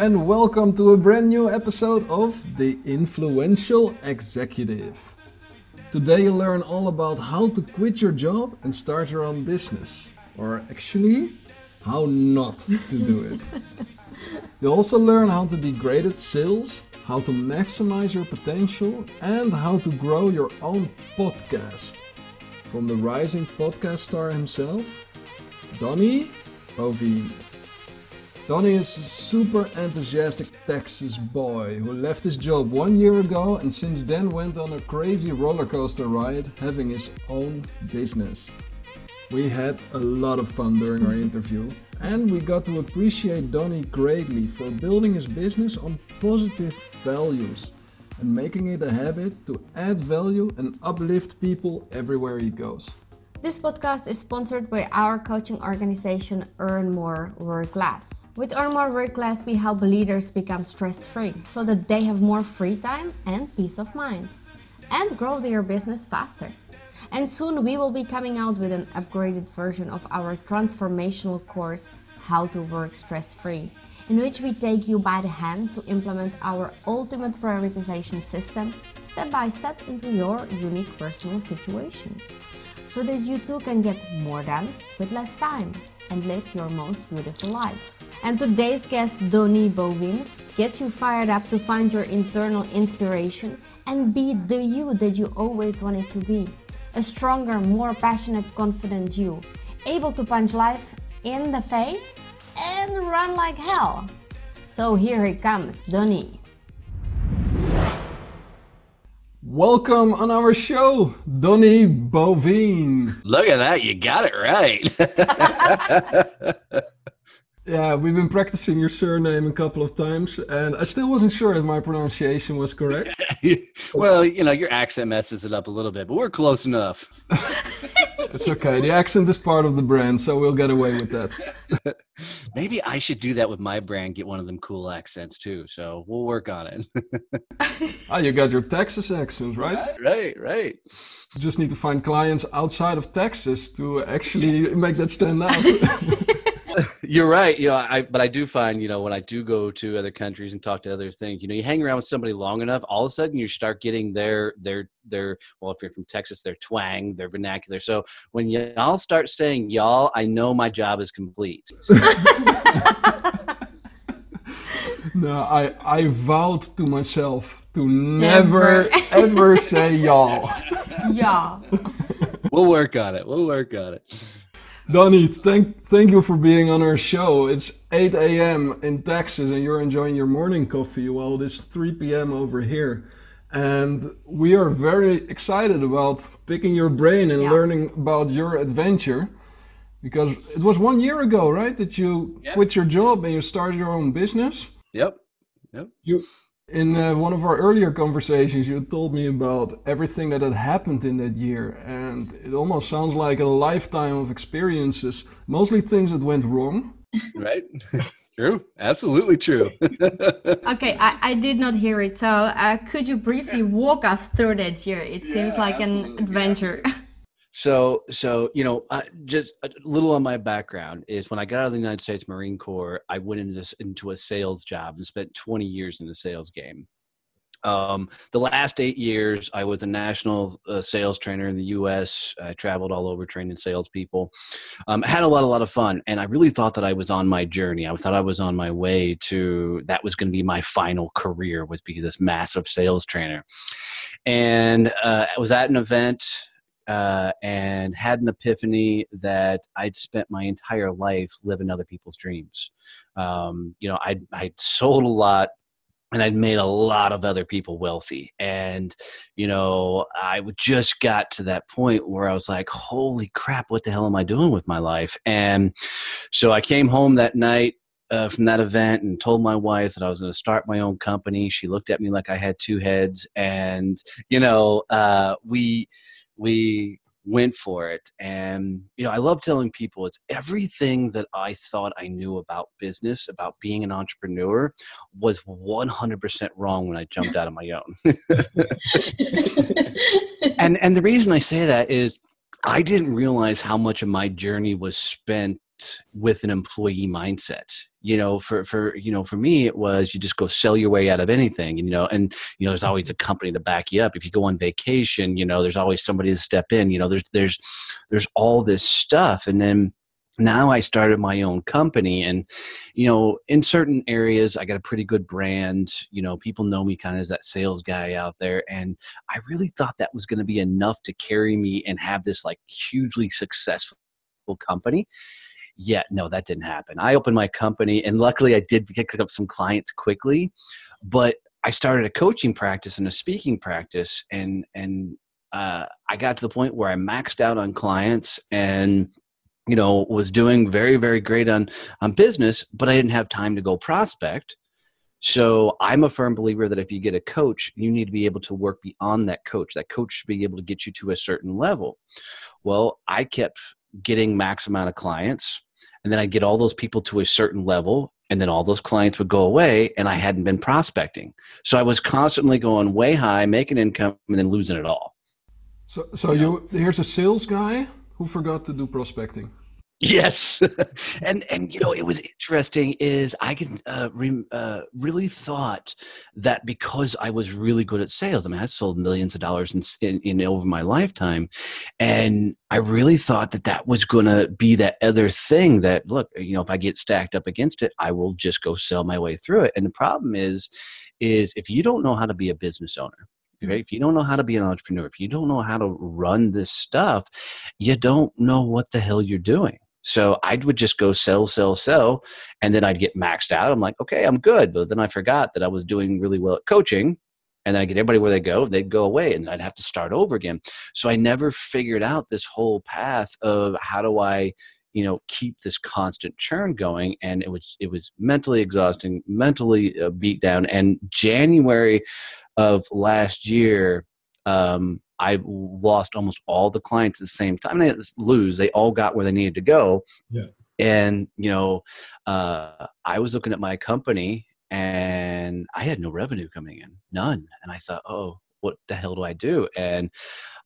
And welcome to a brand new episode of The Influential Executive. Today you'll learn all about how to quit your job and start your own business. Or actually, how not to do it. You'll also learn how to be great at sales, how to maximize your potential, and how to grow your own podcast. From the rising podcast star himself, Donnie Boivin. Donnie is a super enthusiastic Texas boy who left his job one year ago and since then went on a crazy roller coaster ride having his own business. We had a lot of fun during our interview and we got to appreciate Donnie greatly for building his business on positive values and making it a habit to add value and uplift people everywhere he goes. This podcast is sponsored by our coaching organization Earn More Work Less. With Earn More Work Less, we help leaders become stress free so that they have more free time and peace of mind and grow their business faster. And soon we will be coming out with an upgraded version of our transformational course, How to Work Stress Free, in which we take you by the hand to implement our ultimate prioritization system step by step into your unique personal situation so that you too can get more done with less time and live your most beautiful life. And today's guest, Donnie Boivin, gets you fired up to find your internal inspiration and be the you that you always wanted to be. A stronger, more passionate, confident you, able to punch life in the face and run like hell. So here he comes, Donnie. Welcome on our show, Donnie Boivin. Look at that, you got it right. yeah, we've been practicing your surname a couple of times, and I still wasn't sure if my pronunciation was correct. well, you know, your accent messes it up a little bit, but we're close enough. it's okay. The accent is part of the brand, so we'll get away with that. Maybe I should do that with my brand, get one of them cool accents too. So we'll work on it. ah, you got your Texas accent, right? Right, right, right. You just need to find clients outside of Texas to actually make that stand out. You're right. You know, I but I do find, you know, when I do go to other countries and talk to other things, you know, you hang around with somebody long enough, all of a sudden you start getting their their their well, if you're from Texas, their twang, their vernacular. So when y'all start saying y'all, I know my job is complete. no, I I vowed to myself to never ever say y'all. Yeah. we'll work on it. We'll work on it. Donnie, thank thank you for being on our show. It's 8 a.m. in Texas, and you're enjoying your morning coffee while it's 3 p.m. over here. And we are very excited about picking your brain and yeah. learning about your adventure, because it was one year ago, right, that you yeah. quit your job and you started your own business. Yep. Yep. You in uh, one of our earlier conversations, you told me about everything that had happened in that year, and it almost sounds like a lifetime of experiences, mostly things that went wrong. Right? true. Absolutely true. okay, I, I did not hear it. So, uh, could you briefly walk us through that year? It yeah, seems like an adventure. Yeah. So, so you know, uh, just a little on my background is when I got out of the United States Marine Corps, I went into this, into a sales job and spent 20 years in the sales game. Um, the last eight years, I was a national uh, sales trainer in the U.S. I traveled all over training salespeople. Um, had a lot, a lot of fun, and I really thought that I was on my journey. I thought I was on my way to that was going to be my final career, was be this massive sales trainer. And uh, I was at an event uh, and had an epiphany that I'd spent my entire life living other people's dreams. Um, you know, I'd, I'd sold a lot and I'd made a lot of other people wealthy. And, you know, I just got to that point where I was like, holy crap, what the hell am I doing with my life? And so I came home that night uh, from that event and told my wife that I was going to start my own company. She looked at me like I had two heads. And, you know, uh, we, we went for it. And you know i love telling people it's everything that i thought i knew about business about being an entrepreneur was 100% wrong when i jumped out of my own. And and the reason i say that is i didn't realize how much of my journey was spent with an employee mindset. You know for for you know for me it was you just go sell your way out of anything you know and you know there's always a company to back you up. If you go on vacation you know there's always somebody to step in you know there's there's there's all this stuff. And then now I started my own company and you know in certain areas I got a pretty good brand. You know people know me kind of as that sales guy out there. And I really thought that was going to be enough to carry me and have this like hugely successful company yet no that didn't happen. I opened my company and luckily I did pick up some clients quickly but I started a coaching practice and a speaking practice and and uh, I got to the point where I maxed out on clients and you know was doing very very great on on business but i didn't have time to go prospect. So i'm a firm believer that if you get a coach you need to be able to work beyond that coach. That coach should be able to get you to a certain level. Well i kept getting max amount of clients and then i'd get all those people to a certain level and then all those clients would go away and i hadn't been prospecting so i was constantly going way high making income and then losing it all so so you here's a sales guy who forgot to do prospecting. Yes, and and you know it was interesting. Is I can uh, re, uh, really thought that because I was really good at sales. I mean, I sold millions of dollars in, in, in over my lifetime, and I really thought that that was going to be that other thing. That look, you know, if I get stacked up against it, I will just go sell my way through it. And the problem is, is if you don't know how to be a business owner, right? If you don't know how to be an entrepreneur, if you don't know how to run this stuff, you don't know what the hell you're doing. So I would just go sell, sell, sell, and then I'd get maxed out. I'm like, okay, I'm good. But then I forgot that I was doing really well at coaching. And then I get everybody where they go, they'd go away, and I'd have to start over again. So I never figured out this whole path of how do I you know keep this constant churn going and it was it was mentally exhausting mentally uh, beat down and january of last year um, i lost almost all the clients at the same time. They lose. They all got where they needed to go. Yeah. And you know uh, i was looking at my company and i had no revenue coming in none. And i thought oh what the hell do I do? And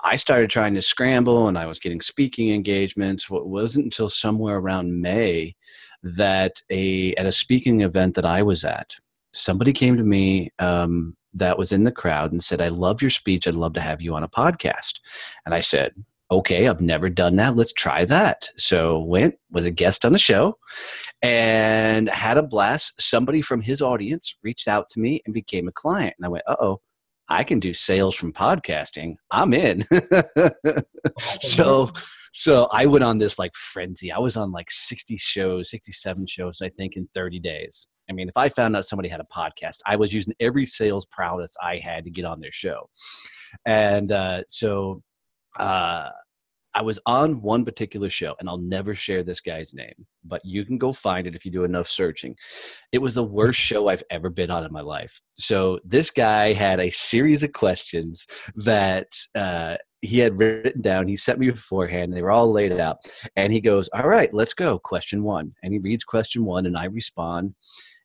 I started trying to scramble and I was getting speaking engagements. What wasn't until somewhere around May that a at a speaking event that I was at, somebody came to me um, that was in the crowd and said, I love your speech. I'd love to have you on a podcast. And I said, okay, I've never done that. Let's try that. So went, was a guest on the show and had a blast. Somebody from his audience reached out to me and became a client. And I went, uh oh, I can do sales from podcasting. I'm in. so so I went on this like frenzy. I was on like 60 shows, 67 shows, I think, in 30 days. I mean, if I found out somebody had a podcast, I was using every sales prowess I had to get on their show. And uh, so uh, I was on one particular show, and I'll never share this guy's name, but you can go find it if you do enough searching. It was the worst show I've ever been on in my life. So this guy had a series of questions that uh, he had written down. He sent me beforehand. They were all laid out, and he goes, "All right, let's go." Question one, and he reads question one, and I respond.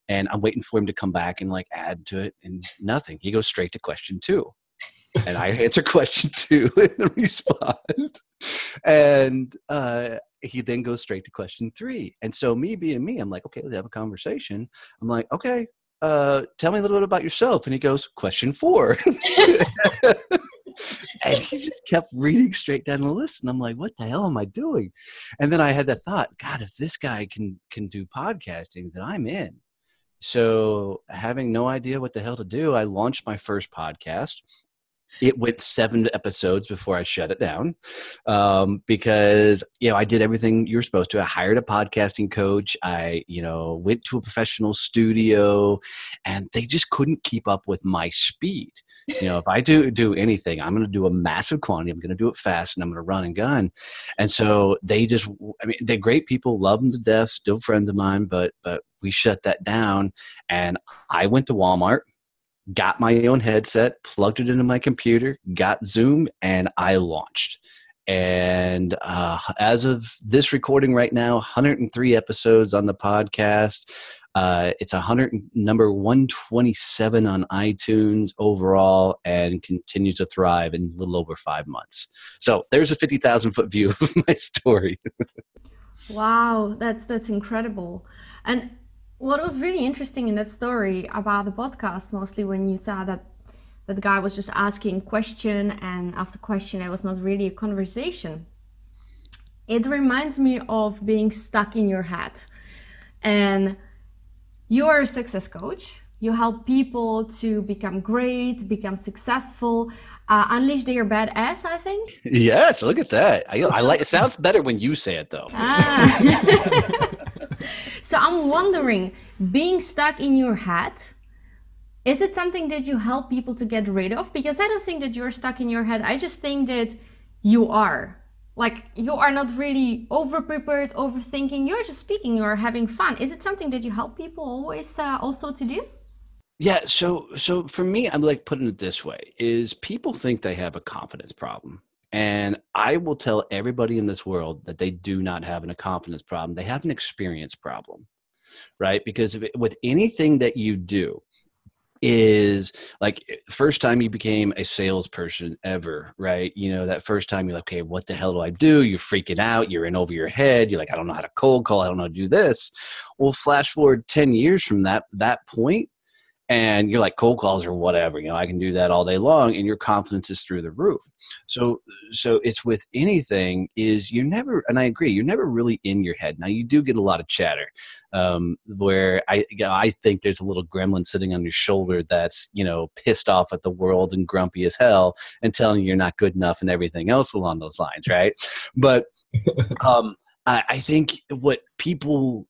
And I'm waiting for him to come back and like add to it, and nothing. He goes straight to question two and I answer question two and respond. And uh, he then goes straight to question three. And so, me being me, I'm like, okay, let's have a conversation. I'm like, okay, uh, tell me a little bit about yourself. And he goes, question four. and he just kept reading straight down the list and i'm like what the hell am i doing and then i had that thought god if this guy can can do podcasting then i'm in so having no idea what the hell to do i launched my first podcast it went seven episodes before I shut it down um, because you know I did everything you were supposed to. I hired a podcasting coach. I you know went to a professional studio, and they just couldn't keep up with my speed. You know, if I do do anything, I'm going to do a massive quantity. I'm going to do it fast, and I'm going to run and gun. And so they just, I mean, they're great people, love them to death, still friends of mine. But but we shut that down, and I went to Walmart got my own headset, plugged it into my computer, got Zoom, and I launched. And uh, as of this recording right now, 103 episodes on the podcast. Uh, it's a hundred number 127 on iTunes overall, and continues to thrive in a little over five months. So there's a 50,000 foot view of my story. Wow, that's that's incredible. And what was really interesting in that story about the podcast, mostly when you saw that that guy was just asking question and after question, it was not really a conversation. It reminds me of being stuck in your head, and you are a success coach. You help people to become great, become successful, uh, unleash their badass. I think. Yes, look at that. I, I like. It sounds better when you say it, though. Ah. so I'm wondering, being stuck in your head, is it something that you help people to get rid of? Because I don't think that you're stuck in your head. I just think that you are. Like you are not really over prepared, overthinking. You're just speaking. You're having fun. Is it something that you help people always uh, also to do? Yeah, so so for me, I'm like putting it this way: is people think they have a confidence problem, and I will tell everybody in this world that they do not have a confidence problem. They have an experience problem, right? Because it, with anything that you do, is like eh, first time you became a salesperson ever, right? You know, that first time you're like, okay, what the hell do I do? You're freaking out. You're in over your head. You're like, I don't know how to cold call. I don't know how to do this. Well, flash forward 10 years from that, that point, and you're like cold calls or whatever you know i can do that all day long and your confidence is through the roof. So so it's with anything is you never and i agree you're never really in your head. Now you do get a lot of chatter um, where i you know, i think there's a little gremlin sitting on your shoulder that's you know pissed off at the world and grumpy as hell and telling you you're not good enough and everything else along those lines right? But um, I, I think what people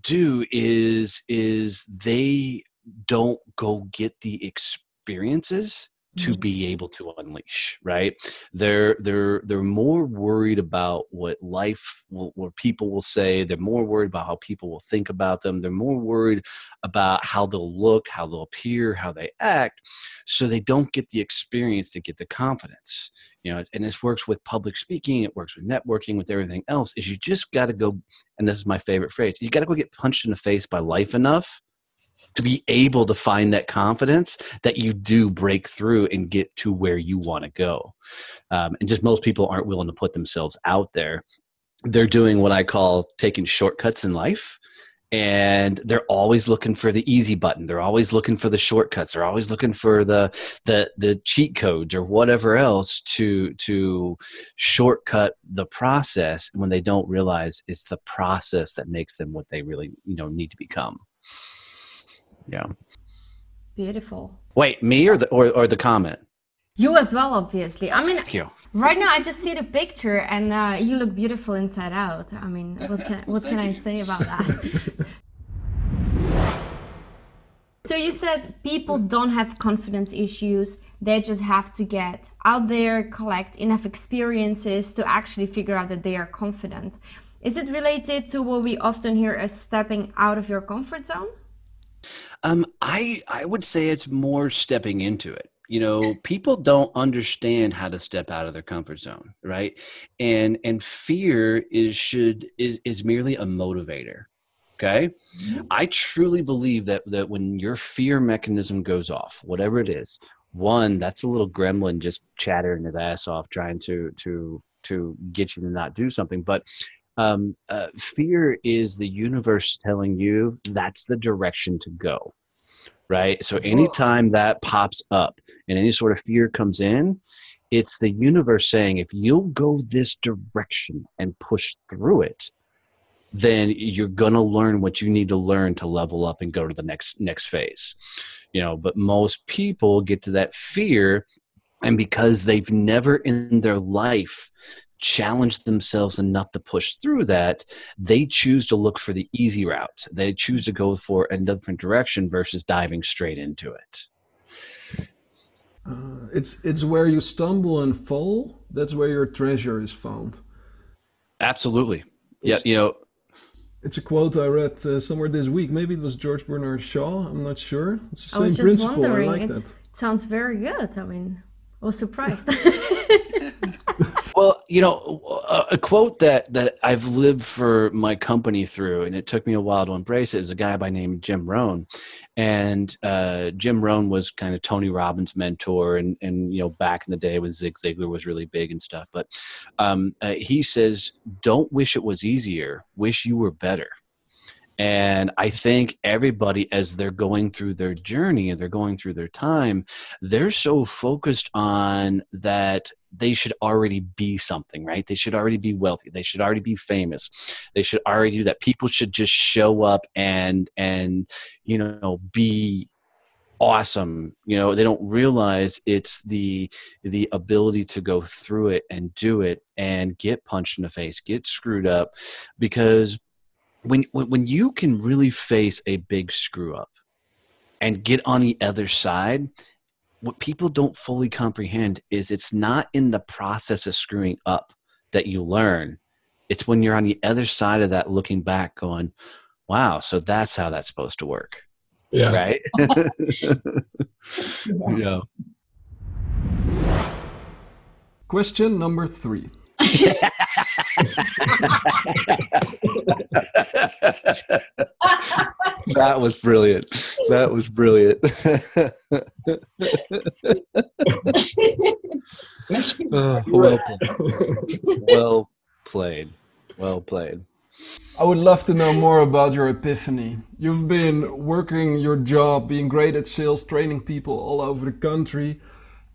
do is is they don't go get the experiences to mm-hmm. be able to unleash right? They're they're they're more worried about what life will what people will say. They're more worried about how people will think about them. They're more worried about how they'll look how they'll appear how they act. So they don't get the experience to get the confidence you know and this works with public speaking. It works with networking with everything else is you just got to go and this is my favorite phrase you got to go get punched in the face by life enough to be able to find that confidence that you do break through and get to where you want to go. Um, and just most people aren't willing to put themselves out there. They're doing what I call taking shortcuts in life. And they're always looking for the easy button. They're always looking for the shortcuts. They're always looking for the the the cheat codes or whatever else to to shortcut the process. And when they don't realize it's the process that makes them what they really you know need to become. Yeah. Beautiful. Wait, me or the or, or the comment? You as well, obviously. I mean, right now I just see the picture and uh, you look beautiful inside out. I mean, what can what can I say about that? so you said people don't have confidence issues. They just have to get out there, collect enough experiences to actually figure out that they are confident. Is it related to what we often hear as stepping out of your comfort zone? Um, I I would say it's more stepping into it. You know, people don't understand how to step out of their comfort zone, right? And and fear is should is is merely a motivator. Okay, mm-hmm. I truly believe that that when your fear mechanism goes off, whatever it is, one that's a little gremlin just chattering his ass off, trying to to to get you to not do something. But um, uh, fear is the universe telling you that's the direction to go right? So anytime that pops up and any sort of fear comes in it's the universe saying if you'll go this direction and push through it then you're going to learn what you need to learn to level up and go to the next next phase. You know but most people get to that fear and because they've never in their life challenge themselves enough to push through that, they choose to look for the easy route. They choose to go for a different direction versus diving straight into it. Uh, it's it's where you stumble and fall. That's where your treasure is found. Absolutely. Yeah, you know. It's a quote I read uh, somewhere this week. Maybe it was George Bernard Shaw. I'm not sure. It's the same principle. I like it that. Sounds very good. I mean, I was surprised. Well, you know, a, a quote that that I've lived for my company through, and it took me a while to embrace it, is a guy by name Jim Rohn, and uh, Jim Rohn was kind of Tony Robbins' mentor, and and you know back in the day when Zig Ziglar was really big and stuff. But um, uh, he says, "Don't wish it was easier. Wish you were better." And I think everybody, as they're going through their journey and they're going through their time, they're so focused on that they should already be something, right? They should already be wealthy. They should already be famous. They should already do that. People should just show up and and you know be awesome you know they don't realize it's the the ability to go through it and do it and get punched in the face get screwed up because when when you can really face a big screw up and get on the other side what people don't fully comprehend is it's not in the process of screwing up that you learn. It's when you're on the other side of that looking back going, wow, so that's how that's supposed to work. Yeah. Right? yeah. Question number three. that was brilliant. That was brilliant. oh, well, played. well played. Well played. I would love to know more about your epiphany. You've been working your job, being great at sales, training people all over the country,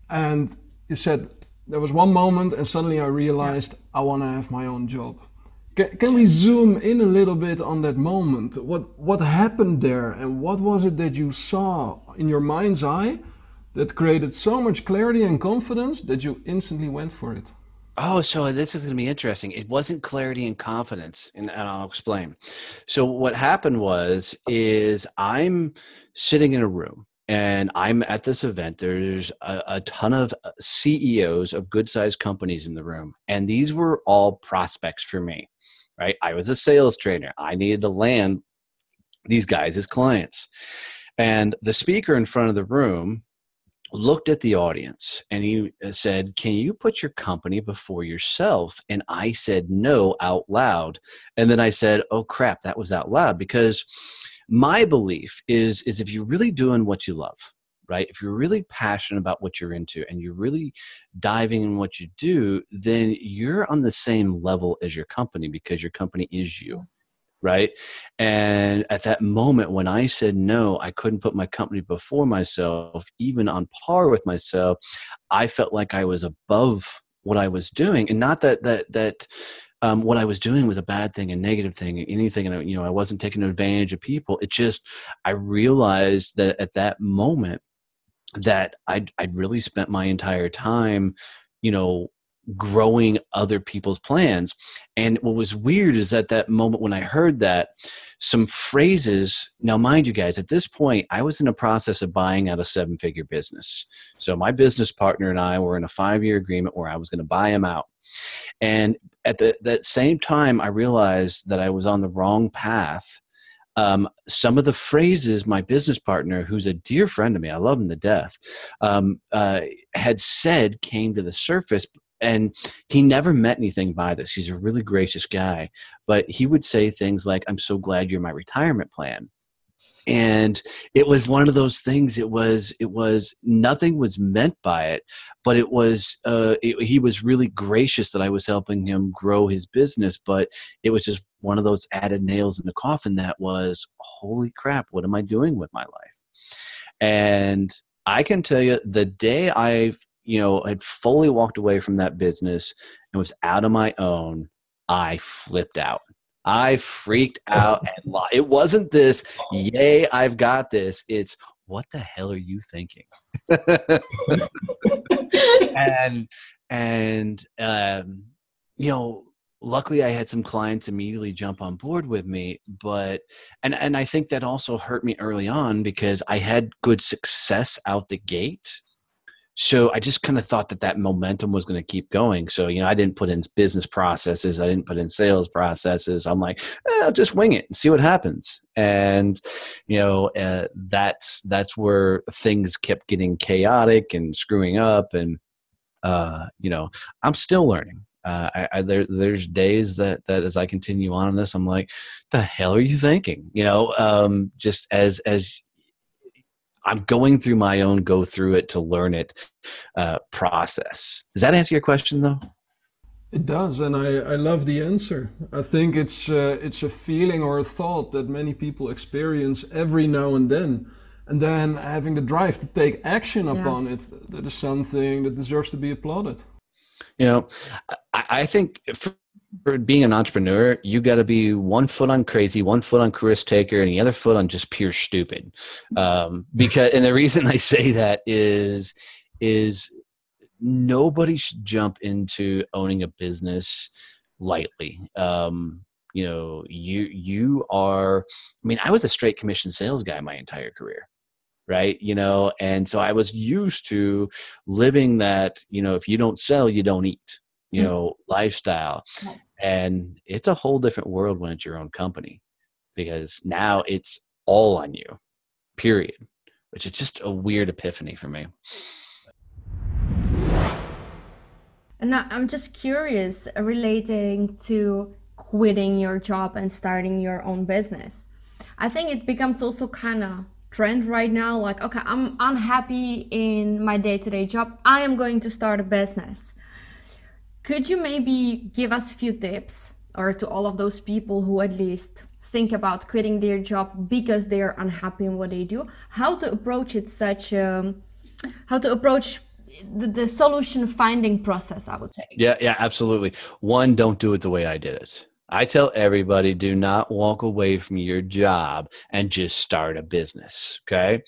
and you said there was one moment and suddenly I realized yeah. I want to have my own job. Can, can we zoom in a little bit on that moment? What what happened there and what was it that you saw in your mind's eye that created so much clarity and confidence that you instantly went for it? Oh, so this is going to be interesting. It wasn't clarity and confidence, and, and, I'll explain. So what happened was, is I'm sitting in a room, and I'm at this event. There's a, a ton of uh, CEOs of good sized companies in the room, and these were all prospects for me, right? I was a sales trainer. I needed to land these guys as clients. And the speaker in front of the room looked at the audience and he uh, said, Can you put your company before yourself? And I said no out loud. And then I said, Oh crap, that was out loud because my belief is is if you're really doing what you love right if you're really passionate about what you're into and you're really diving in what you do then you're on the same level as your company because your company is you mm-hmm. right? And at that moment when i said no i couldn't put my company before myself even on par with myself i felt like i was above what i was doing. And not that that that um, what I was doing was a bad thing, a negative thing, anything, and you know, I wasn't taking advantage of people. It just, I realized that at that moment that I'd, I'd really spent my entire time, you know, growing other people's plans. And what was weird is at that moment when I heard that, some phrases. Now, mind you guys, at this point, I was in a process of buying out a seven figure business. So, my business partner and I were in a five year agreement where I was going to buy him out. And at the, that same time, I realized that I was on the wrong path. Um, some of the phrases my business partner, who's a dear friend of me, I love him to death, um, uh, had said came to the surface. And he never met anything by this. He's a really gracious guy. But he would say things like, I'm so glad you're my retirement plan and it was one of those things it was it was nothing was meant by it but it was uh, it, he was really gracious that i was helping him grow his business but it was just one of those added nails in the coffin that was holy crap what am i doing with my life and i can tell you the day i you know had fully walked away from that business and was out of my own i flipped out I freaked out and lied. It wasn't this, yay, I've got this. It's what the hell are you thinking? and and um, you know, luckily I had some clients immediately jump on board with me, but and and I think that also hurt me early on because I had good success out the gate so I just kind of thought that that momentum was going to keep going. So, you know, I didn't put in business processes, I didn't put in sales processes. I'm like, eh, I'll just wing it and see what happens. And, you know, uh, that's that's where things kept getting chaotic and screwing up. And, uh, you know, I'm still learning. Uh, I, I, there, there's days that that as I continue on in this, I'm like, the hell are you thinking? You know, um, just as as I'm going through my own go through it to learn it uh, process. Does that answer your question though? It does, and I, I love the answer. I think it's uh, it's a feeling or a thought that many people experience every now and then, and then having the drive to take action yeah. upon it that is something that deserves to be applauded. You know, I, I think for, for being an entrepreneur, you got to be one foot on crazy, one foot on risk taker, and the other foot on just pure stupid. Um, because, and the reason I say that is is nobody should jump into owning a business lightly. Um, you know, you you are. I mean, I was a straight commission sales guy my entire career, right? You know, and so I was used to living that. You know, if you don't sell, you don't eat. You mm-hmm. know, lifestyle, and it's a whole different world when it's your own company, because now it's all on you. Period. Which is just a weird epiphany for me. And I'm just curious relating to quitting your job and starting your own business. I think it becomes also kind of trend right now like okay, I'm unhappy in my day-to-day job. I am going to start a business. Could you maybe give us a few tips or to all of those people who at least think about quitting their job because they're unhappy in what they do, how to approach it such um, how to approach the, the solution finding process i would say yeah yeah absolutely one don't do it the way i did it I tell everybody do not walk away from your job and just start a business. Okay.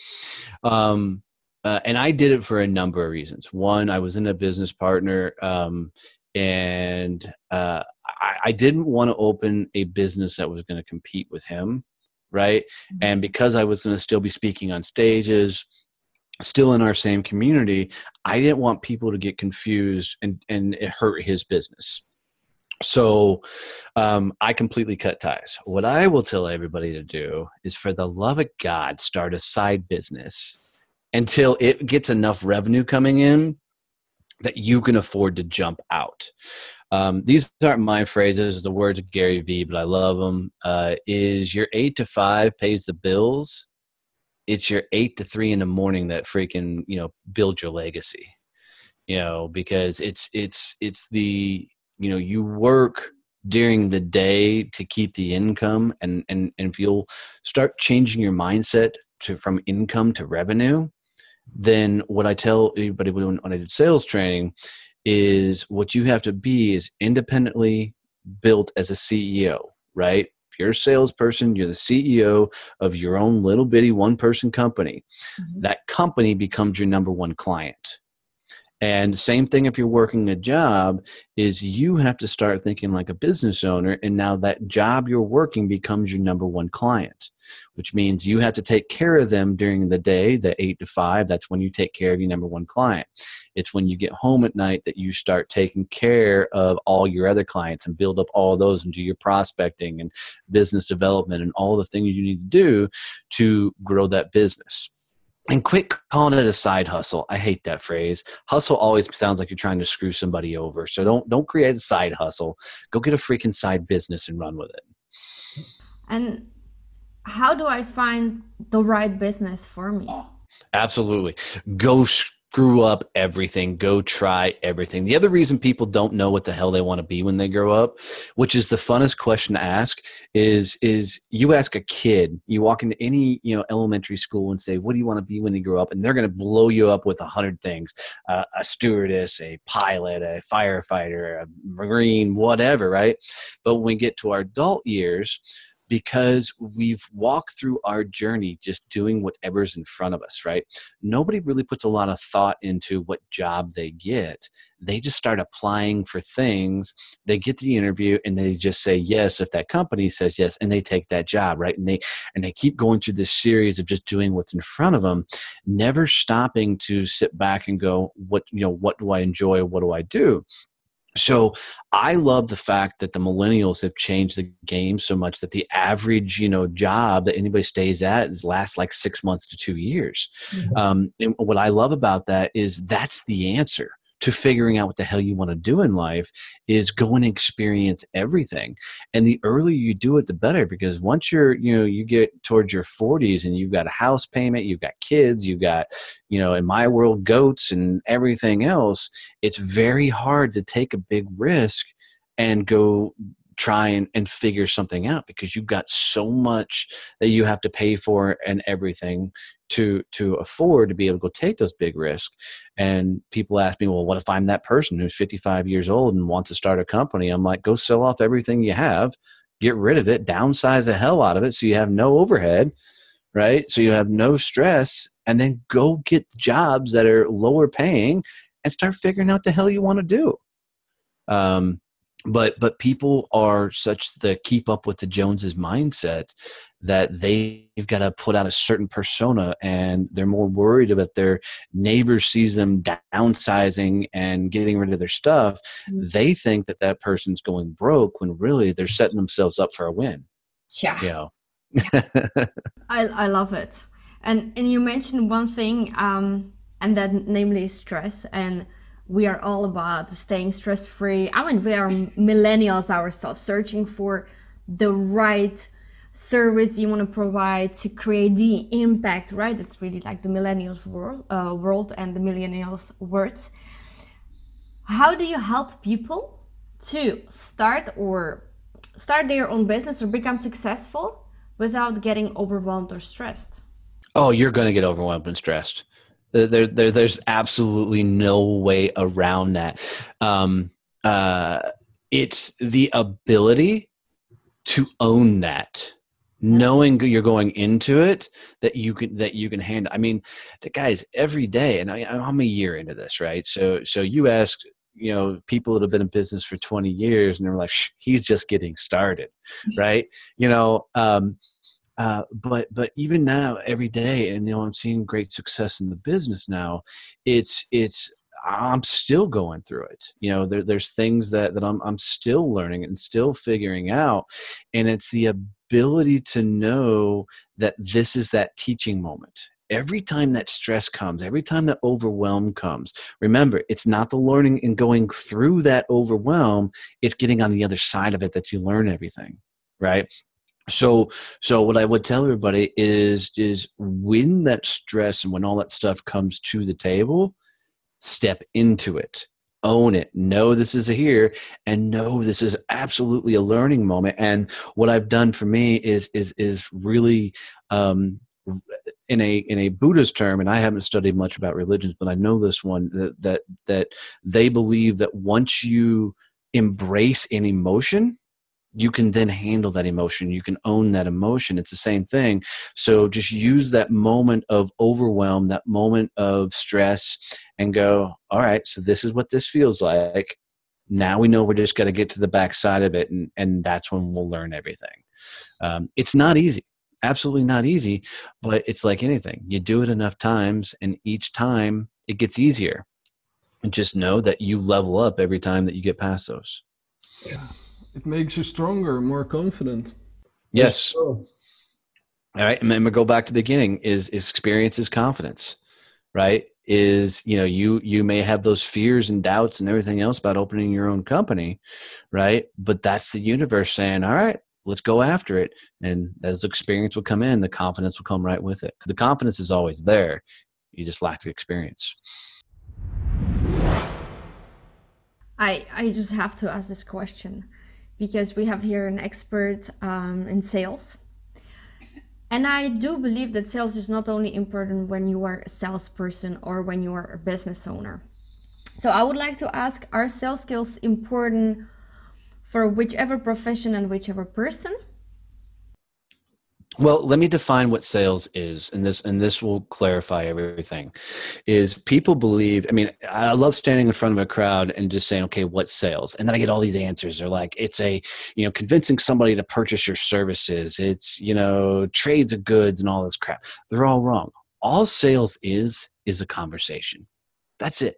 Um, uh, and I did it for a number of reasons. One, I was in a business partner, um, and uh, I, I, didn't want to open a business that was going to compete with him. Right. Mm-hmm. And because I was going to still be speaking on stages, still in our same community, I didn't want people to get confused and, and it hurt his business. So um, I completely cut ties. What I will tell everybody to do is for the love of God, start a side business until it gets enough revenue coming in that you can afford to jump out. Um, these aren't my phrases, the words of Gary Vee, but I love them. Uh, is your eight to five pays the bills it's your eight to three in the morning that freaking you know build your legacy you know because it's it's it's the you know you work during the day to keep the income and and, and if you'll start changing your mindset to from income to revenue then what i tell anybody when, when i did sales training is what you have to be is independently built as a ceo right If you're a salesperson, you're the CEO of your own little bitty one person company. Mm-hmm. That company becomes your number one client. And same thing if you're working a job is you have to start thinking like a business owner and now that job you're working becomes your number one client, which means you have to take care of them during the day, the 8 to 5, that's when you take care of your number one client. It's when you get home at night that you start taking care of all your other clients and build up all those and do your prospecting and business development and all the things you need to do to grow that business and quit calling it a side hustle. I hate that phrase. Hustle always sounds like you're trying to screw somebody over. So don't don't create a side hustle. Go get a freaking side business and run with it. And how do I find the right business for me? Absolutely. Go screw up everything, go try everything. The other reason people don't know what the hell they want to be when they grow up, which is the funnest question to ask, is is you ask a kid, you walk into any you know elementary school and say, "What do you want to be when you grow up?" and they're going to blow you up with a hundred things: uh, a stewardess, a pilot, a firefighter, a marine, whatever, right? But when we get to our adult years because we've walked through our journey just doing whatever's in front of us, right? Nobody really puts a lot of thought into what job they get. They just start applying for things. They get the interview and they just say yes if that company says yes and they take that job, right? And they and they keep going through this series of just doing what's in front of them, never stopping to sit back and go, what, you know, what do I enjoy? What do I do? So i love the fact that the millennials have changed the game so much that the average you know job that anybody stays at is lasts like six months to two years mm-hmm. um, and what i love about that is that's the answer to figuring out what the hell you want to do in life is go and experience everything. And the earlier you do it the better because once you're you know you get towards your 40s and you've got a house payment you've got kids you've got you know in my world goats and everything else it's very hard to take a big risk and go try and, and figure something out because you've got so much that you have to pay for and everything to to afford to be able to go take those big risks. And people ask me well what if i'm that person who's 55 years old and wants to start a company? I'm like go sell off everything you have get rid of it downsize the hell out of it so you have no overhead right? So you have no stress and then go get jobs that are lower paying and start figuring out the hell you want to do. Um, but but people are such the keep up with the joneses mindset that they've got to put out a certain persona and they're more worried about their neighbor sees them downsizing and getting rid of their stuff mm-hmm. they think that that person's going broke when really they're setting themselves up for a win yeah you know? I, I love it and and you mentioned one thing um and that namely stress and we are all about staying stress free. I mean, we are millennials ourselves, searching for the right service you want to provide to create the impact, right? That's really like the millennials world, uh, world and the millennials words. How do you help people to start or start their own business or become successful without getting overwhelmed or stressed? Oh, you're going to get overwhelmed and stressed. There, there, there's absolutely no way around that. Um, uh, it's the ability to own that knowing you're going into it that you can that you can handle. I mean the guys every day and I, i'm a year into this right? So so you ask you know people that have been in business for 20 years and they're like he's just getting started right? You know um uh, but but even now, every day, and you know, I'm seeing great success in the business now. It's it's I'm still going through it. You know, there, there's things that, that I'm, I'm still learning and still figuring out. And it's the ability to know that this is that teaching moment. Every time that stress comes, every time that overwhelm comes, remember, it's not the learning and going through that overwhelm, it's getting on the other side of it that you learn everything, right? So so what i would tell everybody is is when that stress and when all that stuff comes to the table step into it. Own it. Know this is here and know this is absolutely a learning moment. And what i've done for me is is is really um in a in a buddhist term and i haven't studied much about religions but i know this one that that that they believe that once you embrace an emotion you can then handle that emotion you can own that emotion it's the same thing. So just use that moment of overwhelm that moment of stress and go all right so this is what this feels like. Now we know we're just got to get to the backside of it and, and that's when we'll learn everything. Um, it's not easy absolutely not easy but it's like anything you do it enough times and each time it gets easier. And just know that you level up every time that you get past those. Yeah it makes you stronger, more confident. Yes. All right. And then we go back to the beginning is, is experience is confidence, right? Is, you know, you, you may have those fears and doubts and everything else about opening your own company, right? But that's the universe saying, all right, let's go after it. And as the experience will come in, the confidence will come right with it. The confidence is always there. You just lack the experience. I, I just have to ask this question because we have here an expert um, in sales. And I do believe that sales is not only important when you are a salesperson or when you are a business owner. So I would like to ask are sales skills important for whichever profession and whichever person? Well, let me define what sales is, and this and this will clarify everything. Is people believe? I mean, I love standing in front of a crowd and just saying, "Okay, what sales?" And then I get all these answers. They're like, "It's a, you know, convincing somebody to purchase your services. It's, you know, trades of goods and all this crap." They're all wrong. All sales is is a conversation. That's it.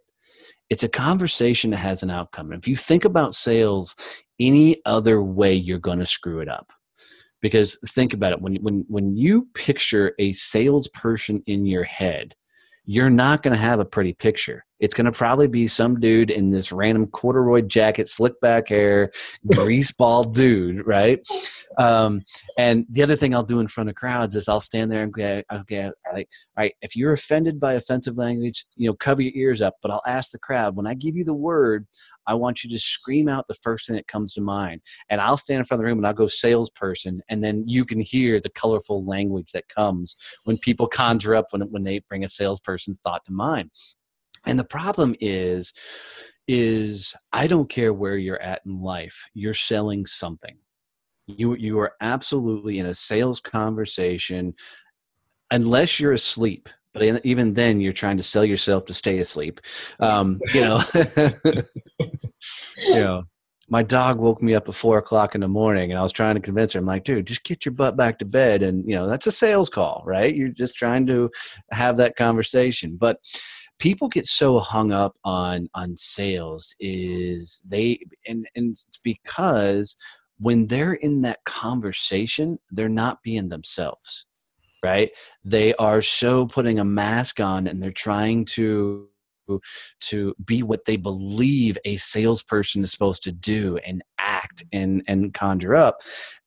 It's a conversation that has an outcome. And if you think about sales any other way, you're going to screw it up because think about it when when when you picture a salesperson in your head you're not going to have a pretty picture it's going to probably be some dude in this random corduroy jacket, slick back hair, greaseball dude, right? Um, and the other thing I'll do in front of crowds is I'll stand there and go, okay, like, all right, if you're offended by offensive language, you know, cover your ears up. But I'll ask the crowd when I give you the word, I want you to scream out the first thing that comes to mind. And I'll stand in front of the room and I'll go salesperson. And then you can hear the colorful language that comes when people conjure up when, when they bring a salesperson's thought to mind. And the problem is, is I don't care where you're at in life, you're selling something. You, you are absolutely in a sales conversation unless you're asleep but even then you're trying to sell yourself to stay asleep. Um, you know? You know my dog woke me up at four o'clock in the morning and i was trying to convince her. I'm like dude just get your butt back to bed. And you know that's a sales call right? You're just trying to have that conversation. But people get so hung up on on sales is they and and because when they're in that conversation they're not being themselves right? They are so putting a mask on and they're trying to to be what they believe a salesperson is supposed to do and act and and conjure up.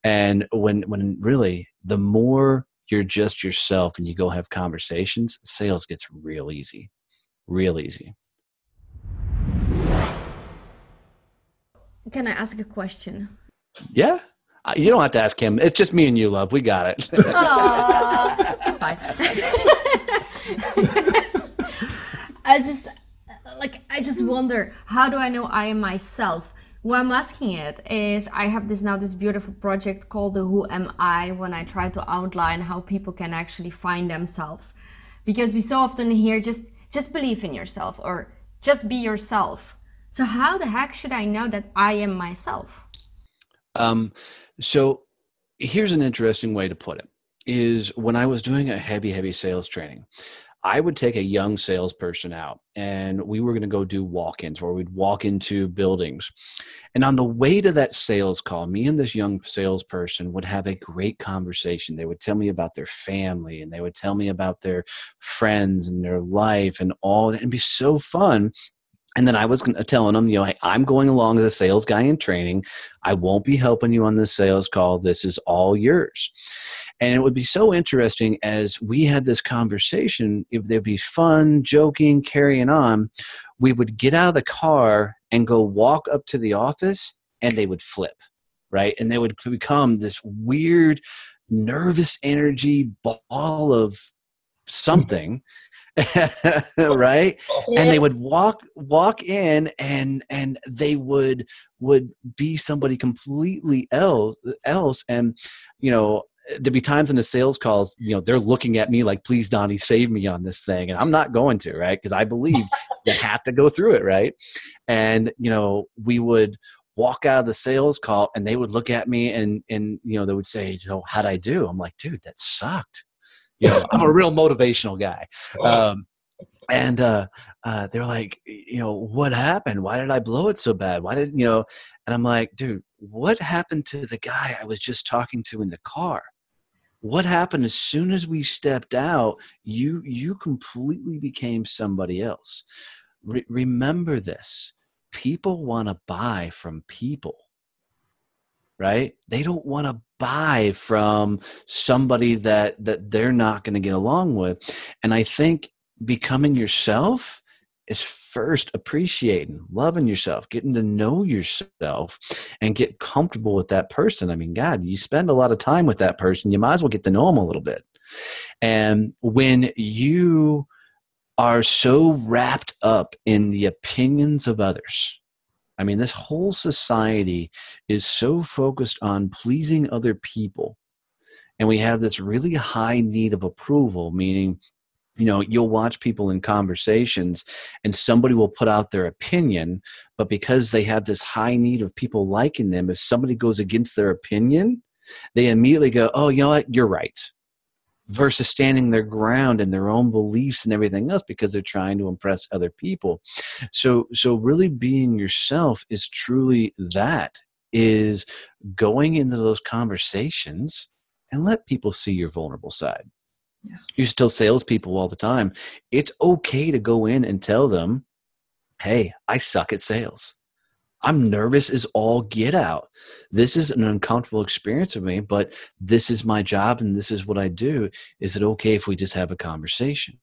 And when when really the more you're just yourself and you go have conversations sales gets real easy real easy can i ask a question yeah uh, you don't have to ask him. It's just me and you, love. We got it. Fine. I just like I just wonder how do I know I am myself? Why I'm asking it is I have this now this beautiful project called the Who Am I when I try to outline how people can actually find themselves. Because we so often hear just just believe in yourself or just be yourself. So how the heck should I know that I am myself? Um, so here's an interesting way to put it is when I was doing a heavy, heavy sales training, I would take a young salesperson out and we were going to go do walk ins where we'd walk into buildings. And on the way to that sales call, me and this young salesperson would have a great conversation. They would tell me about their family and they would tell me about their friends and their life and all that. It'd be so fun and then I was telling them, you know, hey, I'm going along as a sales guy in training. I won't be helping you on this sales call. This is all yours. And it would be so interesting as we had this conversation, if there'd be fun, joking, carrying on, we would get out of the car and go walk up to the office and they would flip, right? And they would become this weird, nervous energy ball of mm-hmm. something right? Yeah. and they would walk walk in and and they would would be somebody completely else else. And you know there'd be times in the sales calls you know they're looking at me like please donnie save me on this thing. And i'm not going to right? Because i believe you have to go through it right? And you know we would walk out of the sales call and they would look at me and and you know they would say so how'd i do? I'm like dude that sucked you know, I'm a real motivational guy. Um, and uh, uh, they're like, you know, what happened? Why did I blow it so bad? Why did you know? And I'm like, dude, what happened to the guy I was just talking to in the car? What happened as soon as we stepped out? You you completely became somebody else. Re- remember this: people want to buy from people right? They don't want to buy from somebody that that they're not going to get along with. And i think becoming yourself is first appreciating loving yourself getting to know yourself and get comfortable with that person. I mean god you spend a lot of time with that person you might as well get to know them a little bit. And when you are so wrapped up in the opinions of others I mean, this whole society is so focused on pleasing other people. And we have this really high need of approval, meaning, you know, you'll watch people in conversations and somebody will put out their opinion, but because they have this high need of people liking them, if somebody goes against their opinion, they immediately go, oh, you know what, you're right versus standing their ground and their own beliefs and everything else because they're trying to impress other people so so really being yourself is truly that is going into those conversations and let people see your vulnerable side yeah. you tell salespeople all the time it's okay to go in and tell them hey, I suck at sales. I'm nervous as all get out. This is an uncomfortable experience for me, but this is my job and this is what I do. Is it okay if we just have a conversation?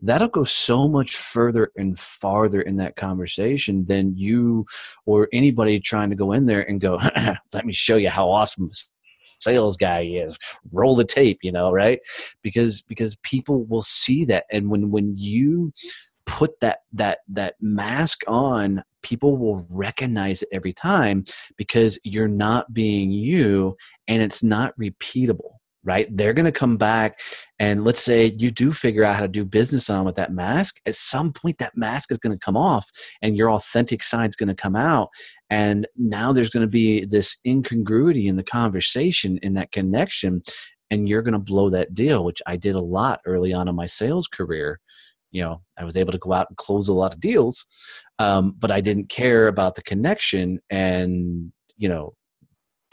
That'll go so much further and farther in that conversation than you or anybody trying to go in there and go, let me show you how awesome sales guy is roll the tape you know right because because people will see that and when when you put that that that mask on people will recognize it every time because you're not being you and it's not repeatable right? They're going to come back and let's say you do figure out how to do business on with that mask at some point that mask is going to come off and your authentic side is going to come out. And now there's going to be this incongruity in the conversation in that connection and you're going to blow that deal which i did a lot early on in my sales career you know i was able to go out and close a lot of deals um, but i didn't care about the connection and you know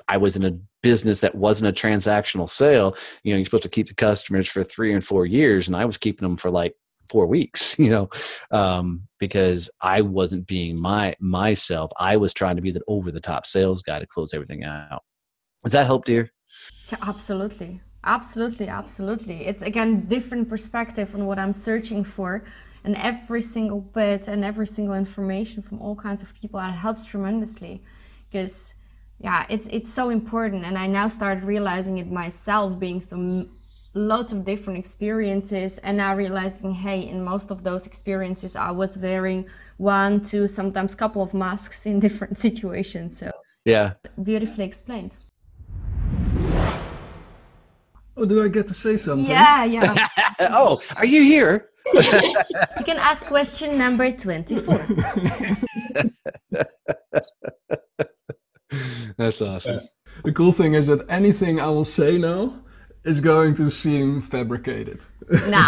i was in a business that wasn't a transactional sale. You know you're supposed to keep the customers for three and four years and i was keeping them for like four weeks you know um, because i wasn't being my myself. I was trying to be the over the top sales guy to close everything out. Does that help dear? Absolutely Absolutely, absolutely. It's again different perspective on what I'm searching for, and every single bit and every single information from all kinds of people that helps tremendously, because yeah, it's it's so important. And I now started realizing it myself, being through lots of different experiences, and now realizing, hey, in most of those experiences, I was wearing one, two, sometimes couple of masks in different situations. So yeah, beautifully explained. Oh, do I get to say something? Yeah, yeah. oh, are you here? you can ask question number 24. That's awesome. The cool thing is that anything I will say now is going to seem fabricated. Nah.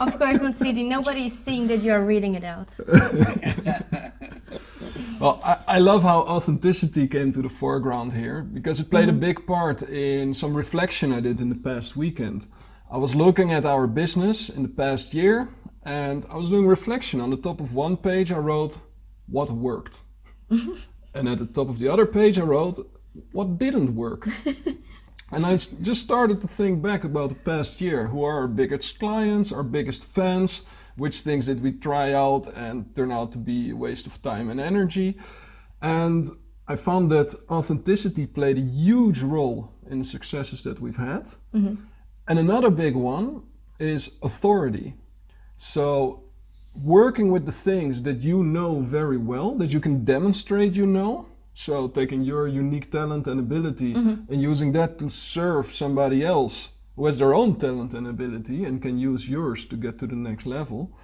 of course not, sweetie. Nobody is seeing that you're reading it out. Well, I, I, love how authenticity came to the foreground here because it played mm-hmm. a big part in some reflection I did in the past weekend. I was looking at our business in the past year and I was doing reflection. On the top of one page, I wrote what worked. and at the top of the other page, I wrote what didn't work. and I just started to think back about the past year. Who are our biggest clients, our biggest fans? Which things did we try out and turn out to be a waste of time and energy. And I found that authenticity played a huge role in the successes that we've had. Mm-hmm. And another big one is authority. So, working with the things that you know very well, that you can demonstrate you know. So, taking your unique talent and ability mm-hmm. and using that to serve somebody else who has their own talent and ability and can use yours to get to the next level.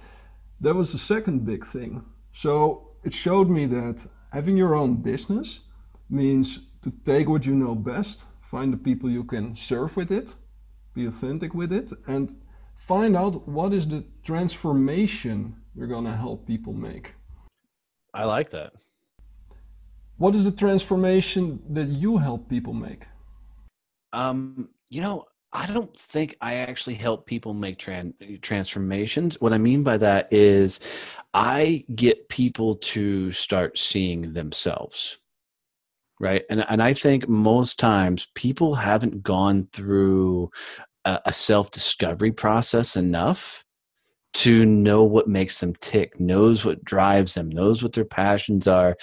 That was the second big thing. So it showed me that having your own business means to take what you know best, find the people you can serve with it, be authentic with it, and find out what is the transformation you're going to help people make. I like that. What is the transformation that you help people make? Um, you know, I don't think I actually help people make tran- transformations. What I mean by that is I get people to start seeing themselves. Right. And, and I think most times people haven't gone through a, a self discovery process enough to know what makes them tick, knows what drives them, knows what their passions are.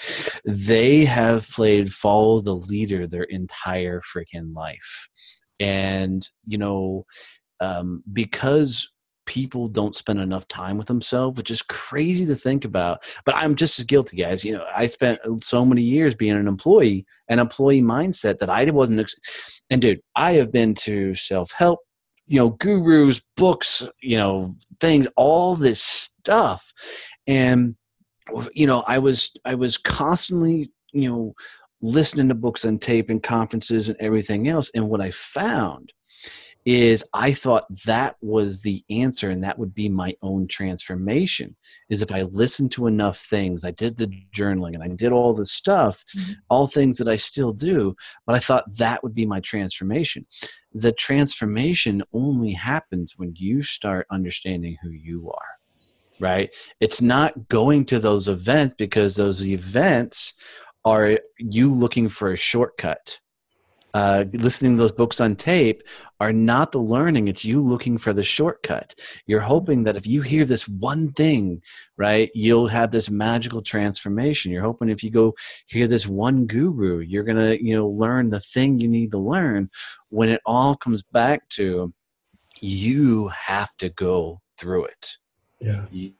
They have played follow the leader their entire freaking life and you know um, because people don't spend enough time with themselves which is crazy to think about but i'm just as guilty guys. You know i spent so many years being an employee an employee mindset that i wasn't and dude i have been to self-help you know gurus books you know things all this stuff. And you know i was i was constantly you know listening to books on tape and conferences and everything else. And what I found is I thought that was the answer and that would be my own transformation is if I listened to enough things, I did the journaling and I did all the stuff, mm-hmm. all things that I still do, but I thought that would be my transformation. The transformation only happens when you start understanding who you are right? It's not going to those events because those events are you looking for a shortcut. Uh, listening to those books on tape are not the learning it's you looking for the shortcut. You're hoping that if you hear this one thing right you'll have this magical transformation. You're hoping if you go hear this one guru you're gonna you know learn the thing you need to learn. When it all comes back to you have to go through it. Yeah. You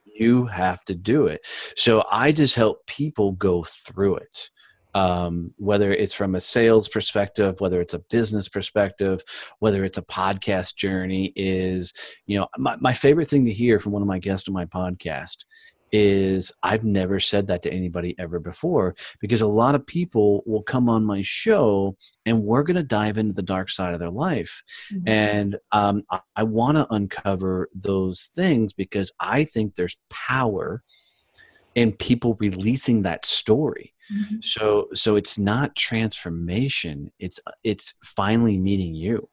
have to do it. So i just help people go through it um, whether it's from a sales perspective, whether it's a business perspective, whether it's a podcast journey, is you know my, my favorite thing to hear from one of my guests on my podcast is I've never said that to anybody ever before because a lot of people will come on my show and we're going to dive into the dark side of their life. Mm-hmm. And um, I, I want to uncover those things because I think there's power in people releasing that story. Mm-hmm. So so it's not transformation. It's it's finally meeting you.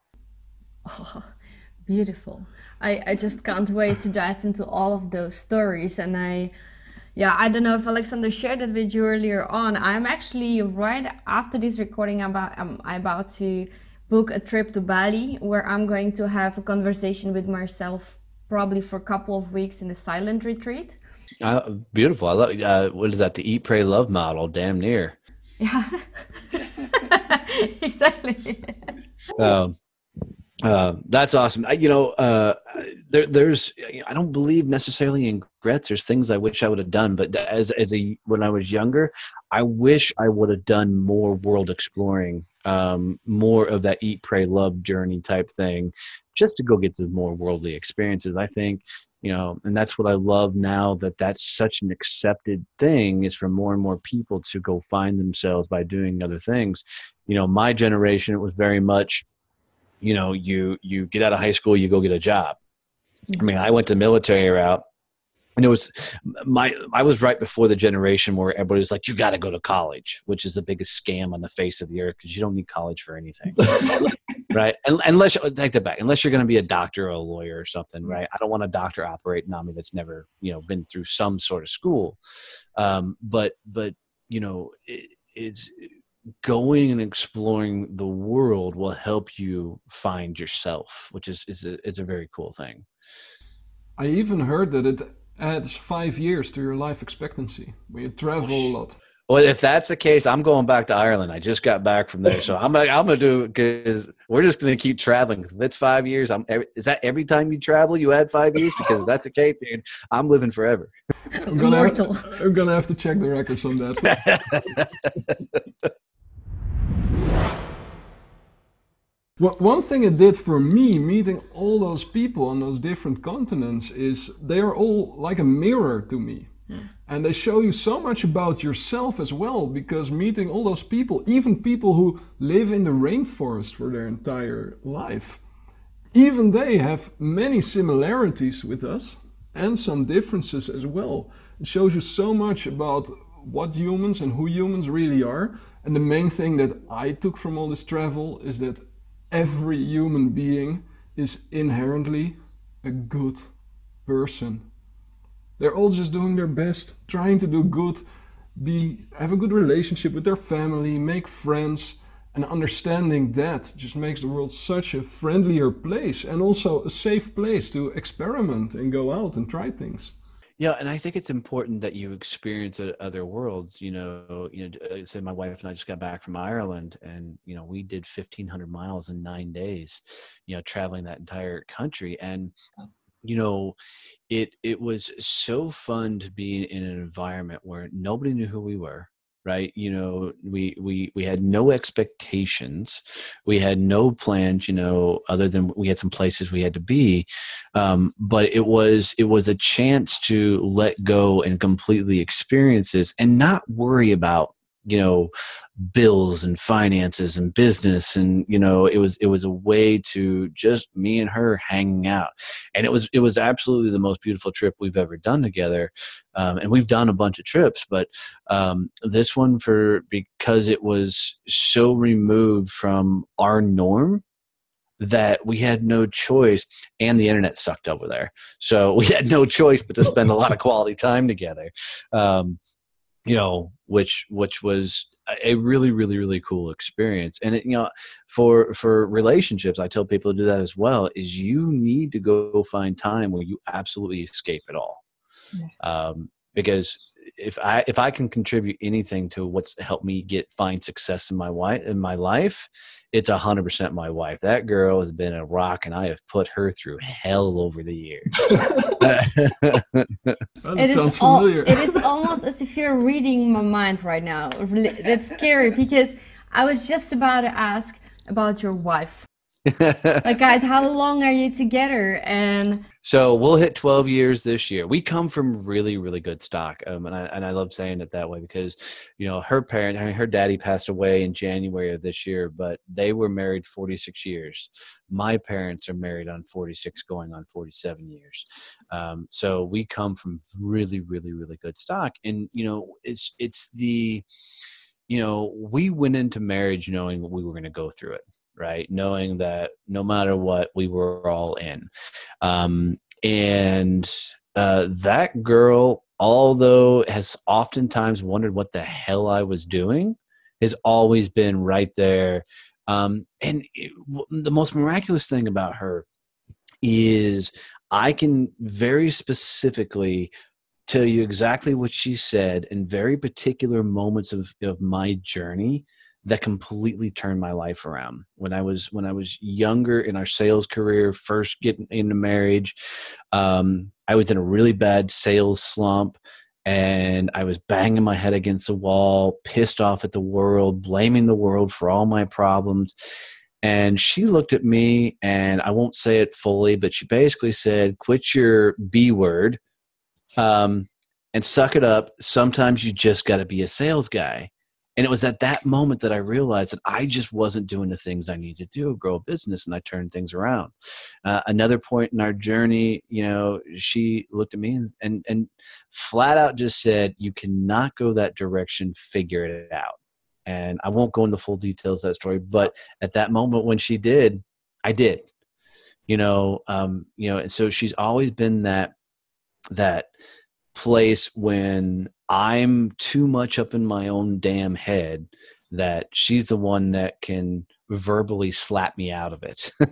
Oh, beautiful. I, I just can't wait to dive into all of those stories and I yeah, I don't know if Alexander shared it with you earlier on. I'm actually right after this recording about I'm about to book a trip to Bali where I'm going to have a conversation with myself probably for a couple of weeks in the silent retreat. Uh, beautiful. I love. Uh, what is that? The eat, pray, love model. Damn near. Yeah. exactly. Um, uh, that's awesome. I, you know, uh, there, there's. I don't believe necessarily in regrets. There's things I wish I would have done, but as as a when I was younger, I wish I would have done more world exploring, um, more of that eat, pray, love journey type thing, just to go get some more worldly experiences. I think you know and that's what i love now that that's such an accepted thing is for more and more people to go find themselves by doing other things you know my generation it was very much you know you you get out of high school you go get a job. I mean i went to military route and it was my i was right before the generation where everybody was like you got to go to college which is the biggest scam on the face of the earth because you don't need college for anything. Right? Unless take that back unless you're going to be a doctor or a lawyer or something mm. right? I don't want a doctor operating on me that's never you know been through some sort of school. Um, but but you know it, it's going and exploring the world will help you find yourself which is is a, is a very cool thing i even heard that it adds five years to your life expectancy when you travel a lot. Well, if that's the case, I'm going back to Ireland. I just got back from there, so I'm gonna I'm gonna do because we're just gonna keep traveling. If it's five years. I'm is that every time you travel you add five years? Because if that's the case, dude, I'm living forever. I'm gonna have, I'm gonna have to check the records on that. One thing it did for me, meeting all those people on those different continents, is they are all like a mirror to me. Yeah. And they show you so much about yourself as well, because meeting all those people, even people who live in the rainforest for their entire life, even they have many similarities with us and some differences as well. It shows you so much about what humans and who humans really are. And the main thing that I took from all this travel is that every human being is inherently a good person. They're all just doing their best, trying to do good, be have a good relationship with their family, make friends, and understanding that just makes the world such a friendlier place and also a safe place to experiment and go out and try things. Yeah, and I think it's important that you experience other worlds. You know, you know, uh, say my wife and I just got back from Ireland, and you know, we did fifteen hundred miles in nine days. You know, traveling that entire country, and you know, it it was so fun to be in an environment where nobody knew who we were right? You know we we we had no expectations. We had no plans you know other than we had some places we had to be. Um, but it was it was a chance to let go and completely experiences and not worry about you know bills and finances and business and you know it was it was a way to just me and her hanging out. And it was it was absolutely the most beautiful trip we've ever done together. Um, and we've done a bunch of trips but um, this one for because it was so removed from our norm that we had no choice and the internet sucked over there. So we had no choice but to spend a lot of quality time together. Um, you know which which was a really really really cool experience and it, you know for for relationships i tell people to do that as well is you need to go find time where you absolutely escape it all yeah. um, because if I if I can contribute anything to what's helped me get find success in my wife in my life, it's a hundred percent my wife. That girl has been a rock, and I have put her through hell over the years. it sounds familiar. Al- it is almost as if you're reading my mind right now. That's scary because I was just about to ask about your wife like guys how long are you together? And so we'll hit 12 years this year. We come from really really good stock um, and, I, and i love saying it that way because you know her parent I mean, her daddy passed away in january of this year but they were married 46 years. My parents are married on 46 going on 47 years. Um, so we come from really really really good stock. And you know it's it's the you know we went into marriage knowing we were going to go through it right? Knowing that no matter what, we were all in. Um, and uh, that girl, although has oftentimes wondered what the hell I was doing, has always been right there. Um, and it, the most miraculous thing about her is I can very specifically tell you exactly what she said in very particular moments of, of my journey that completely turned my life around. When i was when i was younger in our sales career first getting into marriage um, i was in a really bad sales slump and i was banging my head against the wall pissed off at the world blaming the world for all my problems. And she looked at me and i won't say it fully but she basically said quit your b word um, and suck it up. Sometimes you just got to be a sales guy and it was at that moment that I realized that I just wasn't doing the things I needed to do, grow a business, and I turned things around. Uh, another point in our journey, you know, she looked at me and, and, and flat out just said, "You cannot go that direction. Figure it out." And I won't go into full details that story, but at that moment when she did, I did. You know, um, you know, and so she's always been that that place when I'm too much up in my own damn head that she's the one that can verbally slap me out of it.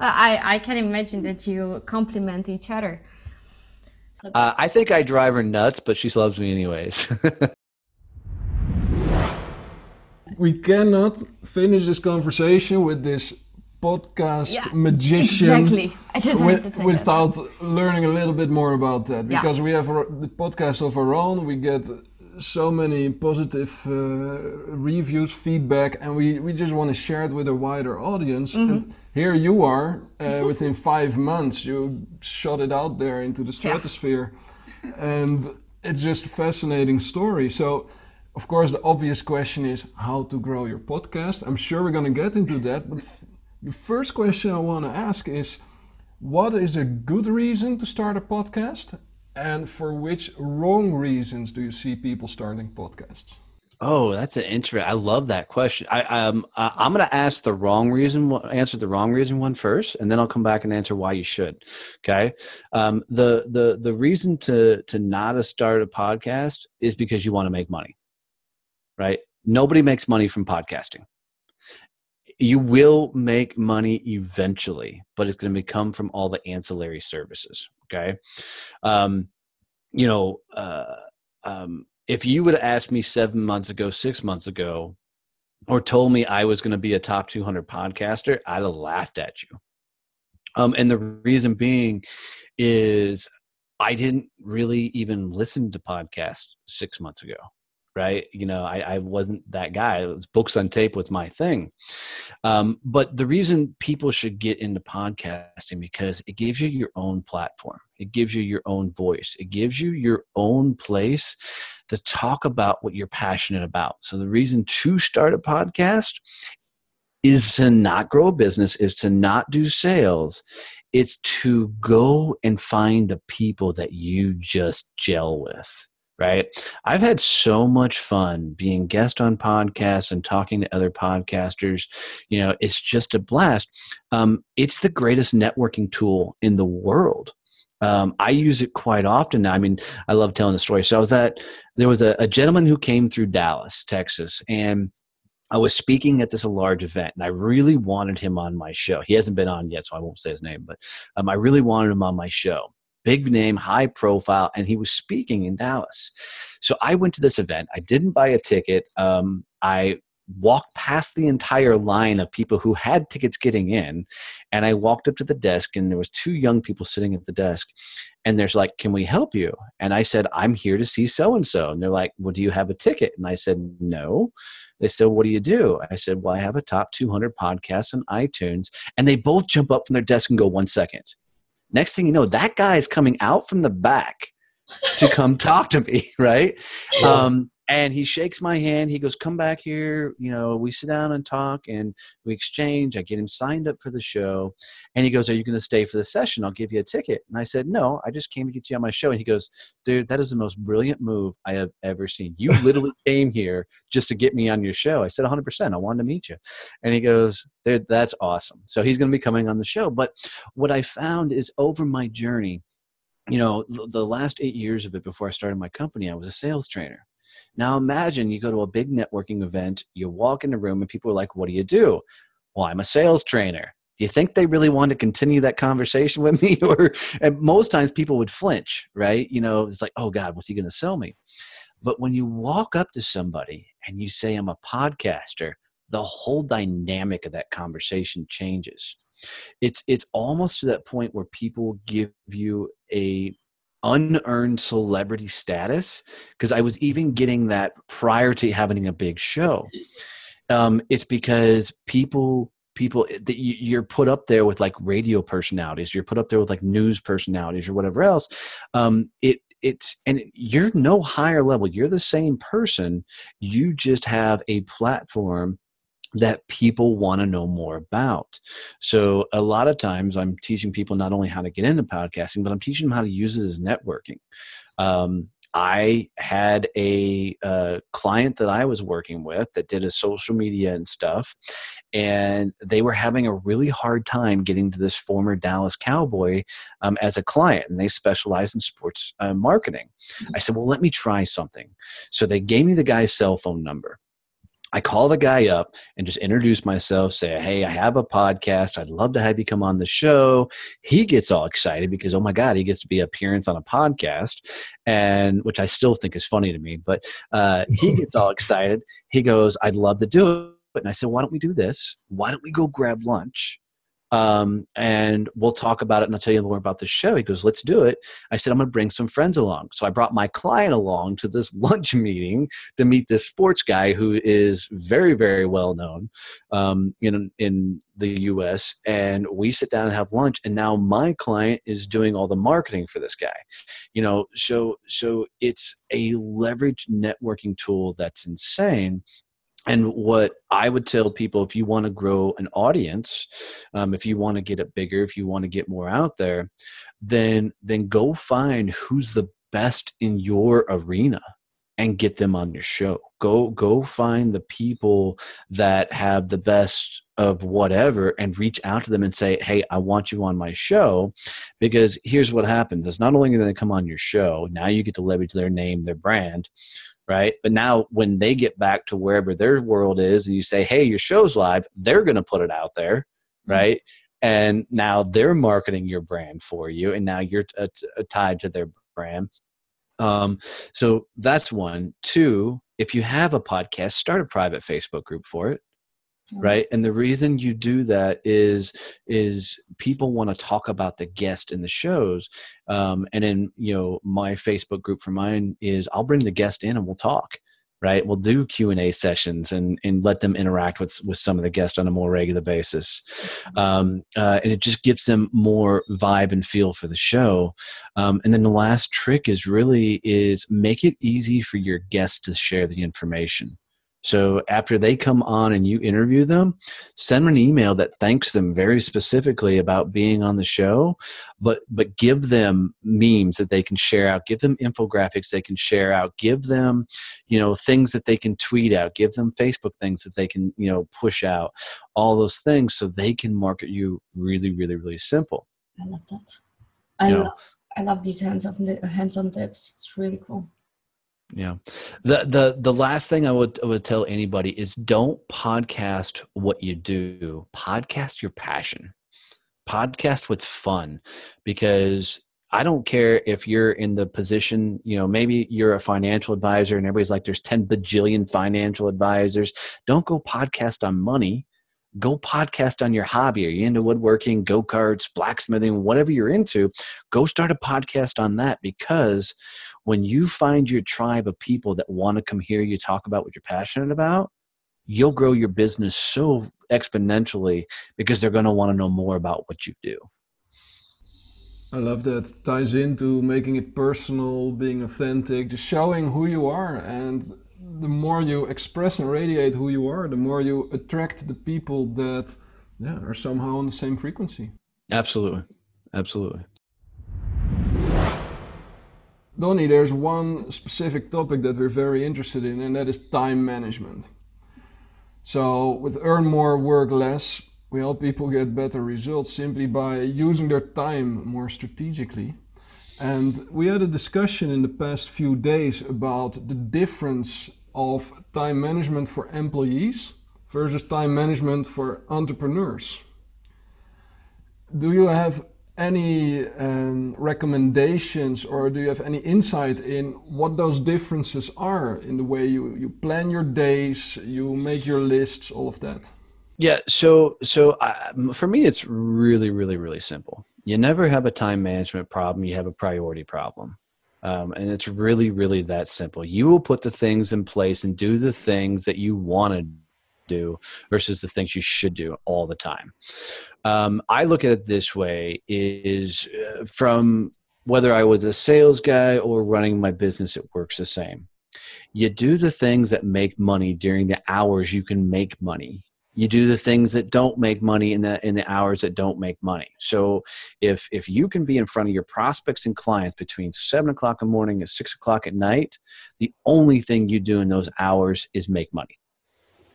I I can imagine that you complement each other. Uh, I think I drive her nuts, but she loves me anyways. we cannot finish this conversation with this podcast yeah, magician exactly. I just with, without that. learning a little bit more about that because yeah. we have the podcast of our own we get so many positive uh, reviews feedback and we, we just want to share it with a wider audience mm -hmm. and here you are uh, within five months you shot it out there into the stratosphere yeah. and it's just a fascinating story so of course the obvious question is how to grow your podcast i'm sure we're going to get into that but the first question I want to ask is what is a good reason to start a podcast? And for which wrong reasons do you see people starting podcasts? Oh, that's an interesting. I love that question. I um I, I'm going to ask the wrong reason, answer the wrong reason one first, and then I'll come back and answer why you should. Okay. Um, the the the reason to to not start a podcast is because you want to make money, right? Nobody makes money from podcasting you will make money eventually, but it's going to come from all the ancillary services. Okay. Um, you know, uh, um, if you would have asked me seven months ago, six months ago, or told me I was going to be a top 200 podcaster, I'd have laughed at you. Um, and the reason being is I didn't really even listen to podcasts six months ago right? You know I, I wasn't that guy. It was books on tape was my thing. Um, but the reason people should get into podcasting because it gives you your own platform. It gives you your own voice. It gives you your own place to talk about what you're passionate about. So the reason to start a podcast is to not grow a business is to not do sales. It's to go and find the people that you just gel with right? I've had so much fun being guest on podcasts and talking to other podcasters. You know, it's just a blast. Um, it's the greatest networking tool in the world. Um, I use it quite often. I mean, I love telling the story. So I was at there was a, a gentleman who came through Dallas, Texas, and I was speaking at this large event, and I really wanted him on my show. He hasn't been on yet, so I won't say his name, but um, I really wanted him on my show big name, high profile, and he was speaking in Dallas. So I went to this event. I didn't buy a ticket. Um, I walked past the entire line of people who had tickets getting in and i walked up to the desk and there was two young people sitting at the desk and there's like can we help you? And i said i'm here to see so and so and they're like well do you have a ticket? And i said no. They said what do you do? I said well i have a top 200 podcast on itunes. And they both jump up from their desk and go one second Next thing you know, that guy is coming out from the back to come talk to me, right? Um, and he shakes my hand. He goes come back here. You know we sit down and talk and we exchange. I get him signed up for the show. And he goes are you going to stay for the session? I'll give you a ticket. And i said no i just came to get you on my show. And he goes dude that is the most brilliant move i have ever seen. You literally came here just to get me on your show. I said 100% i wanted to meet you. And he goes dude that's awesome. So he's going to be coming on the show. But what i found is over my journey you know the last eight years of it before i started my company i was a sales trainer now imagine you go to a big networking event, you walk in a room and people are like, What do you do? Well, I'm a sales trainer. Do you think they really want to continue that conversation with me? or and most times people would flinch, right? You know, it's like, oh God, what's he gonna sell me? But when you walk up to somebody and you say, I'm a podcaster, the whole dynamic of that conversation changes. It's it's almost to that point where people give you a unearned celebrity status because I was even getting that prior to having a big show. Um, it's because people people eh, that you're put up there with like radio personalities, you're put up there with like news personalities or whatever else. Um, it it's and you're no higher level. You're the same person. You just have a platform that people want to know more about. So a lot of times I'm teaching people not only how to get into podcasting, but I'm teaching them how to use it as networking. Um, I had a uh, client that I was working with that did a social media and stuff, and they were having a really hard time getting to this former Dallas Cowboy um, as a client, and they specialize in sports uh, marketing. I said, "Well, let me try something." So they gave me the guy's cell phone number. I call the guy up and just introduce myself, say, Hey, I have a podcast. I'd love to have you come on the show. He gets all excited because, oh my God, he gets to be appearance on a podcast, and which I still think is funny to me. But uh, he gets all excited. He goes, I'd love to do it. And I said, Why don't we do this? Why don't we go grab lunch? Um, and we'll talk about it and I'll tell you more about the show. He goes, let's do it. I said, I'm going to bring some friends along. So I brought my client along to this lunch meeting to meet this sports guy who is very, very well known um, in, in the US. And we sit down and have lunch. And now my client is doing all the marketing for this guy, you know, so, so it's a leverage networking tool that's insane and what I would tell people if you want to grow an audience, um, if you want to get it bigger, if you want to get more out there, then then go find who's the best in your arena and get them on your show. Go go find the people that have the best of whatever and reach out to them and say, "Hey, I want you on my show." Because here's what happens: is not only do they come on your show, now you get to leverage their name, their brand, right? But now when they get back to wherever their world is and you say, hey, your show's live, they're going to put it out there, mm-hmm. right? And now they're marketing your brand for you, and now you're t- t- tied to their brand. Um, so that's one. Two, if you have a podcast, start a private Facebook group for it right? And the reason you do that is is people want to talk about the guest in the shows um, and in you know my facebook group for mine is i'll bring the guest in and we'll talk right? We'll do q&a sessions and and let them interact with with some of the guests on a more regular basis. Um, uh, and it just gives them more vibe and feel for the show. Um, and then the last trick is really is make it easy for your guests to share the information So after they come on and you interview them, send them an email that thanks them very specifically about being on the show, but but give them memes that they can share out, give them infographics they can share out, give them, you know, things that they can tweet out, give them Facebook things that they can, you know, push out, all those things so they can market you really, really, really simple. I love that. I yeah. love I love these hands-on hands-on tips. It's really cool. Yeah. The the the last thing I would I would tell anybody is don't podcast what you do. Podcast your passion. Podcast what's fun because I don't care if you're in the position, you know, maybe you're a financial advisor and everybody's like, there's 10 bajillion financial advisors. Don't go podcast on money. Go podcast on your hobby. Are you into woodworking, go karts, blacksmithing, whatever you're into? Go start a podcast on that because when you find your tribe of people that want to come hear you talk about what you're passionate about, you'll grow your business so exponentially because they're going to want to know more about what you do. I love that. Ties into making it personal, being authentic, just showing who you are. And the more you express and radiate who you are, the more you attract the people that yeah, are somehow on the same frequency. Absolutely. Absolutely. Donnie, there's one specific topic that we're very interested in, and that is time management. So, with Earn More, Work Less, we help people get better results simply by using their time more strategically. And we had a discussion in the past few days about the difference of time management for employees versus time management for entrepreneurs. Do you have any um, recommendations or do you have any insight in what those differences are in the way you, you plan your days, you make your lists, all of that? Yeah, so so I, for me, it's really, really, really simple. You never have a time management problem; you have a priority problem, um, and it's really, really that simple. You will put the things in place and do the things that you want to do versus the things you should do all the time. Um, I look at it this way: is uh, from whether I was a sales guy or running my business, it works the same. You do the things that make money during the hours you can make money you do the things that don't make money in the in the hours that don't make money so if if you can be in front of your prospects and clients between seven o'clock in the morning and six o'clock at night the only thing you do in those hours is make money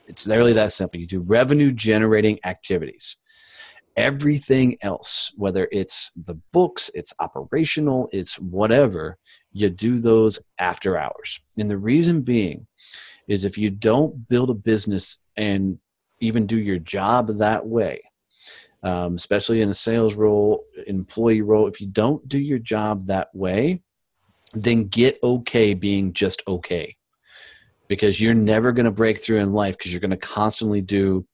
it's literally that simple. You do revenue generating activities. Everything else, whether it's the books, it's operational, it's whatever, you do those after hours. And the reason being is if you don't build a business and even do your job that way, um, especially in a sales role, employee role, if you don't do your job that way, then get okay being just okay because you're never going to break through in life because you're going to constantly do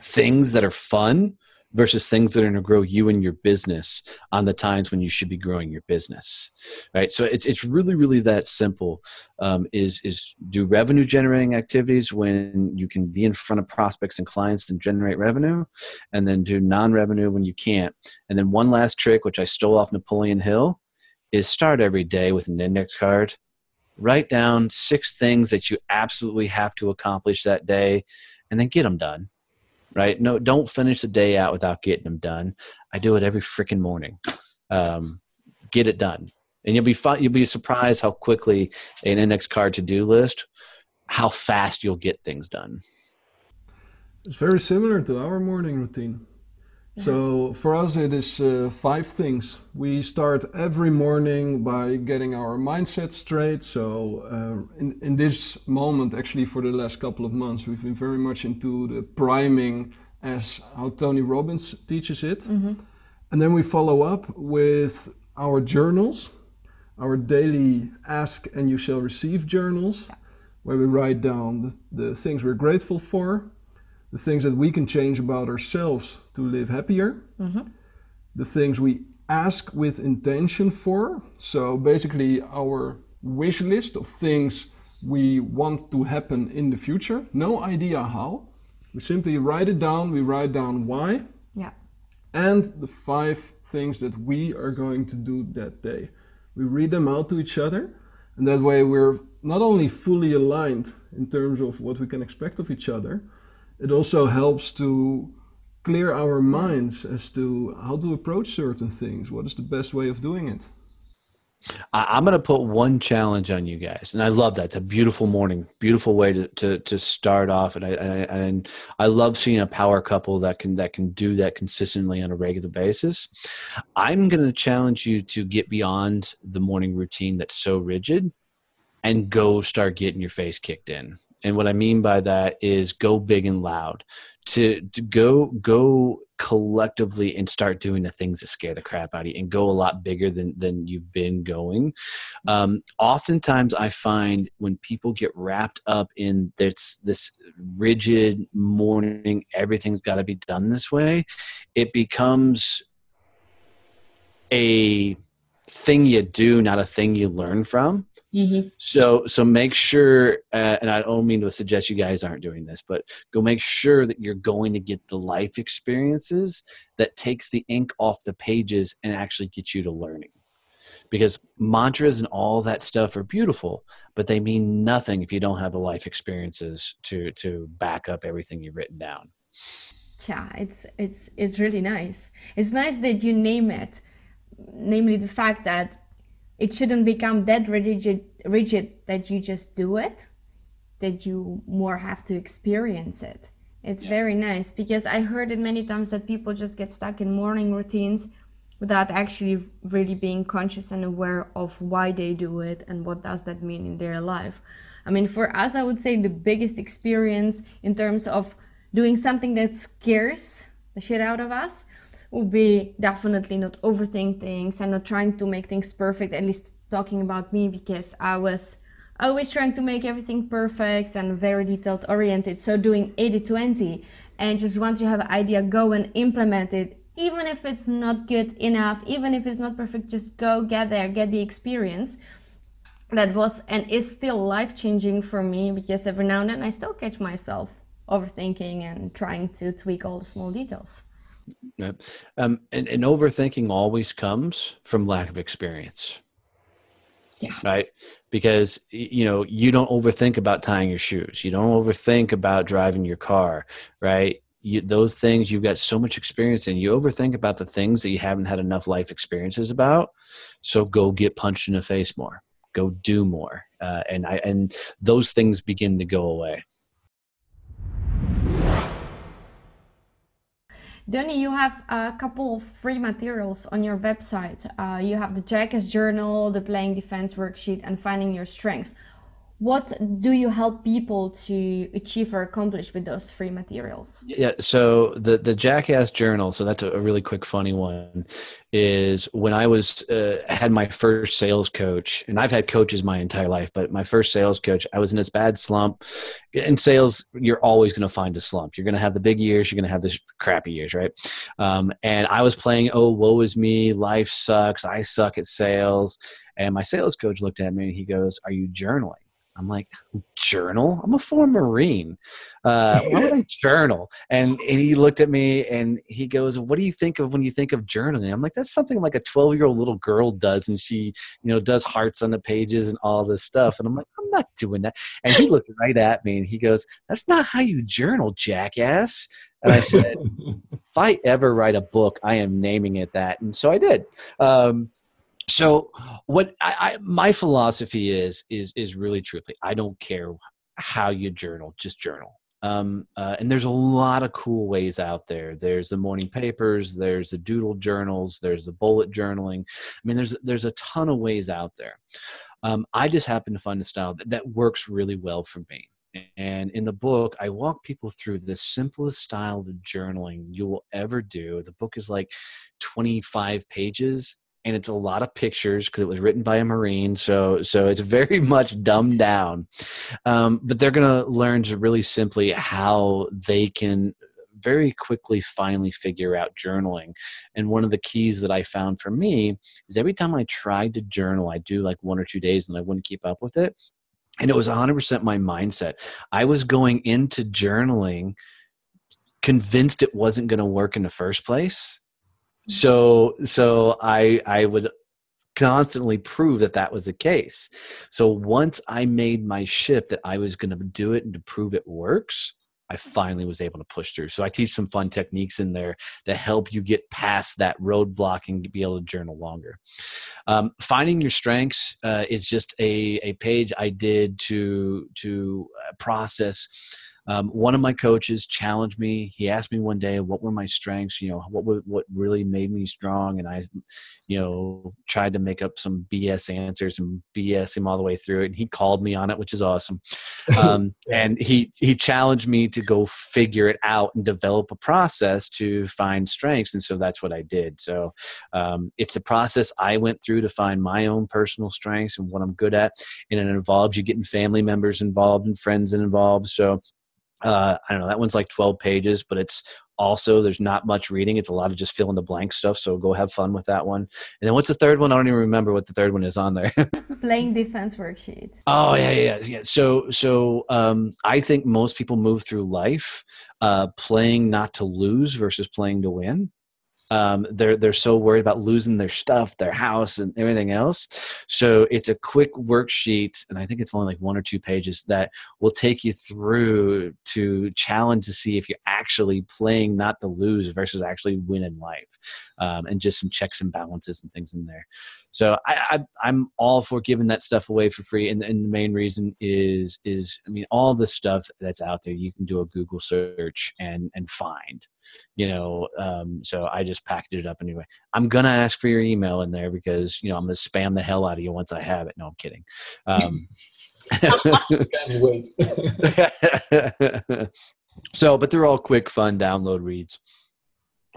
things that are fun versus things that are going to grow you and your business on the times when you should be growing your business right? So it's, it's really really that simple um, is is do revenue generating activities when you can be in front of prospects and clients and generate revenue and then do non-revenue when you can't. And then one last trick which i stole off napoleon hill is start every day with an index card write down six things that you absolutely have to accomplish that day and then get them done right? No don't finish the day out without getting them done. I do it every freaking morning. Um, get it done. And you'll be you'll be surprised how quickly an index card to-do list how fast you'll get things done. It's very similar to our morning routine so for us, it is uh, five things. We start every morning by getting our mindset straight. So uh, in in this moment, actually, for the last couple of months, we've been very much into the priming, as how Tony Robbins teaches it, mm-hmm. and then we follow up with our journals, our daily ask and you shall receive journals, where we write down the, the things we're grateful for the things that we can change about ourselves to live happier, mm-hmm. the things we ask with intention for. So basically, our wish list of things we want to happen in the future. No idea how. We simply write it down. We write down why. Yeah. And the five things that we are going to do that day. We read them out to each other. And that way we're not only fully aligned in terms of what we can expect of each other, it also helps to clear our minds as to how to approach certain things. What is the best way of doing it? I, am going to put one challenge on you guys, and I love that. It's a beautiful morning, beautiful way to to, to start off, and I, and I and I love seeing a power couple that can that can do that consistently on a regular basis. I'm going to challenge you to get beyond the morning routine that's so rigid, and go start getting your face kicked in. And what I mean by that is go big and loud. To, to go go collectively and start doing the things that scare the crap out of you and go a lot bigger than than you've been going. Um, oftentimes, I find when people get wrapped up in this this rigid morning, everything's got to be done this way. It becomes a thing you do, not a thing you learn from. Mm-hmm. So so make sure, uh, and I don't mean to suggest you guys aren't doing this, but go make sure that you're going to get the life experiences that takes the ink off the pages and actually get you to learning. Because mantras and all that stuff are beautiful, but they mean nothing if you don't have the life experiences to to back up everything you've written down. Yeah, it's it's it's really nice. It's nice that you name it, namely the fact that it shouldn't become that rigid rigid that you just do it that you more have to experience it it's yeah. very nice because i heard it many times that people just get stuck in morning routines without actually really being conscious and aware of why they do it and what does that mean in their life i mean for us i would say the biggest experience in terms of doing something that scares the shit out of us would be definitely not overthink things and not trying to make things perfect at least talking about me because i was always trying to make everything perfect and very detailed oriented so doing 80-20 and just once you have an idea go and implement it. Even if it's not good enough even if it's not perfect just go get there get the experience. That was and is still life changing for me because every now and then i still catch myself overthinking and trying to tweak all the small details yeah. Um, and, and overthinking always comes from lack of experience. Yeah. Right. Because, you know, you don't overthink about tying your shoes. You don't overthink about driving your car. Right. You, those things you've got so much experience in. You overthink about the things that you haven't had enough life experiences about. So go get punched in the face more. Go do more. Uh, and I and those things begin to go away. Donnie, you have a couple of free materials on your website. Uh, you have the Jackass Journal, the Playing Defense Worksheet, and Finding Your Strengths what do you help people to achieve or accomplish with those free materials? Yeah so the the jackass journal so that's a, really quick funny one is when i was uh, had my first sales coach and i've had coaches my entire life but my first sales coach i was in this bad slump. In sales you're always going to find a slump. You're going to have the big years you're going to have the crappy years right? Um, and i was playing oh woe is me life sucks i suck at sales. And my sales coach looked at me and he goes are you journaling I'm like, journal? I'm a former Marine. Uh, why would I journal? And, and, he looked at me and he goes, What do you think of when you think of journaling? I'm like, That's something like a 12 year old little girl does. And she, you know, does hearts on the pages and all this stuff. And I'm like, I'm not doing that. And he looked right at me and he goes, That's not how you journal, jackass. And I said, If I ever write a book, I am naming it that. And so I did. Um, so what I, I, my philosophy is is is really truthfully i don't care how you journal just journal. Um, uh, and there's a lot of cool ways out there. There's the morning papers there's the doodle journals there's the bullet journaling. I mean there's there's a ton of ways out there. Um, i just happen to find a style that, that works really well for me. And in the book, I walk people through the simplest style of journaling you will ever do. The book is like 25 pages and it's a lot of pictures because it was written by a marine so so it's very much dumbed down. Um, but they're going to learn to really simply how they can very quickly finally figure out journaling. And one of the keys that i found for me is every time i tried to journal i do like one or two days and i wouldn't keep up with it. And it was 100% my mindset. I was going into journaling convinced it wasn't going to work in the first place so so i i would constantly prove that that was the case. So once I made my shift that I was going to do it and to prove it works, I finally was able to push through. So I teach some fun techniques in there to help you get past that roadblock and be able to journal longer. Um, finding your strengths uh, is just a, a page I did to to uh, process um, one of my coaches challenged me. He asked me one day, "What were my strengths? You know, what what really made me strong?" And I, you know, tried to make up some BS answers and BS him all the way through it. And he called me on it, which is awesome. Um, and he he challenged me to go figure it out and develop a process to find strengths. And so that's what I did. So um, it's the process I went through to find my own personal strengths and what I'm good at. And it involves you getting family members involved and friends involved. So uh, I don't know. That one's like 12 pages, but it's also there's not much reading. It's a lot of just fill in the blank stuff. So go have fun with that one. And then what's the third one? I don't even remember what the third one is on there. Playing defense worksheet. Oh yeah, yeah, yeah. So so um, I think most people move through life uh, playing not to lose versus playing to win. Um, they're they're so worried about losing their stuff, their house, and everything else. So it's a quick worksheet, and I think it's only like one or two pages that will take you through to challenge to see if you're actually playing not to lose versus actually win in life, um, and just some checks and balances and things in there. So I, I am all for giving that stuff away for free, and, and the main reason is is I mean all the stuff that's out there you can do a Google search and and find, you know. Um, so I just packaged it up anyway. I'm gonna ask for your email in there because you know I'm gonna spam the hell out of you once I have it. No, I'm kidding. Um, so, but they're all quick, fun download reads.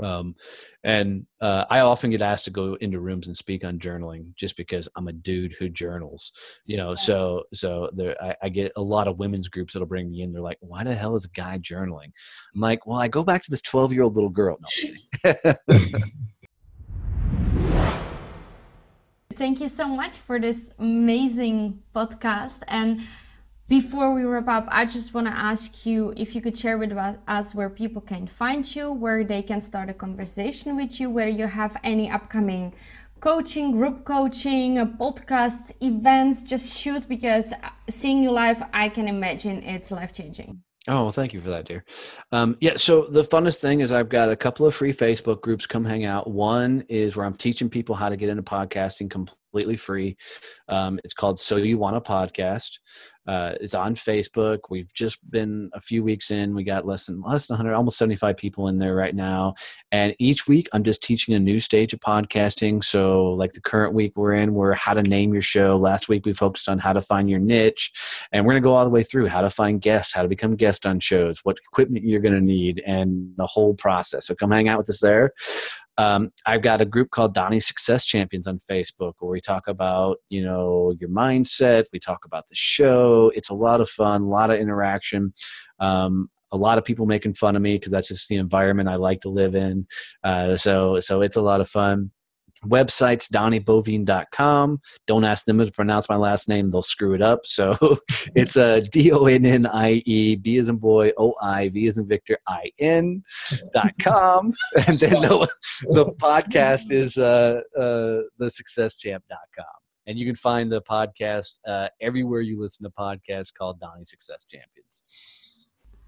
Um, and uh, I often get asked to go into rooms and speak on journaling just because I'm a dude who journals, you know. So, so there, I, I, get a lot of women's groups that'll bring me in. They're like, "Why the hell is a guy journaling?" I'm like, "Well, I go back to this 12 year old little girl." No, Thank you so much for this amazing podcast and before we wrap up, I just want to ask you if you could share with us where people can find you, where they can start a conversation with you, where you have any upcoming coaching, group coaching, podcasts, events. Just shoot because uh, seeing you live, I can imagine it's life changing. Oh, well, thank you for that, dear. Um, yeah, so the funnest thing is I've got a couple of free Facebook groups come hang out. One is where I'm teaching people how to get into podcasting completely free. Um, it's called So You Want a Podcast. Uh, it's on Facebook. We've just been a few weeks in. We got less than less than 100, almost 75 people in there right now. And each week, I'm just teaching a new stage of podcasting. So, like the current week we're in, we're how to name your show. Last week we focused on how to find your niche, and we're gonna go all the way through how to find guests, how to become guest on shows, what equipment you're gonna need, and the whole process. So come hang out with us there. Um, I've got a group called Donnie Success Champions on Facebook where we talk about, you know, your mindset. We talk about the show. It's a lot of fun, a lot of interaction. Um, a lot of people making fun of me because that's just the environment I like to live in. Uh, so, so it's a lot of fun websites donnieboivin.com don't ask them to pronounce my last name they'll screw it up. So it's a d-o-n-n-i-e b uh, d-o-n-n-i-e b as in boy o-i v as in victor i-n dot com. And then the, the podcast is uh, uh, the successchamp.com and you can find the podcast uh, everywhere you listen to podcasts called donnie success champions.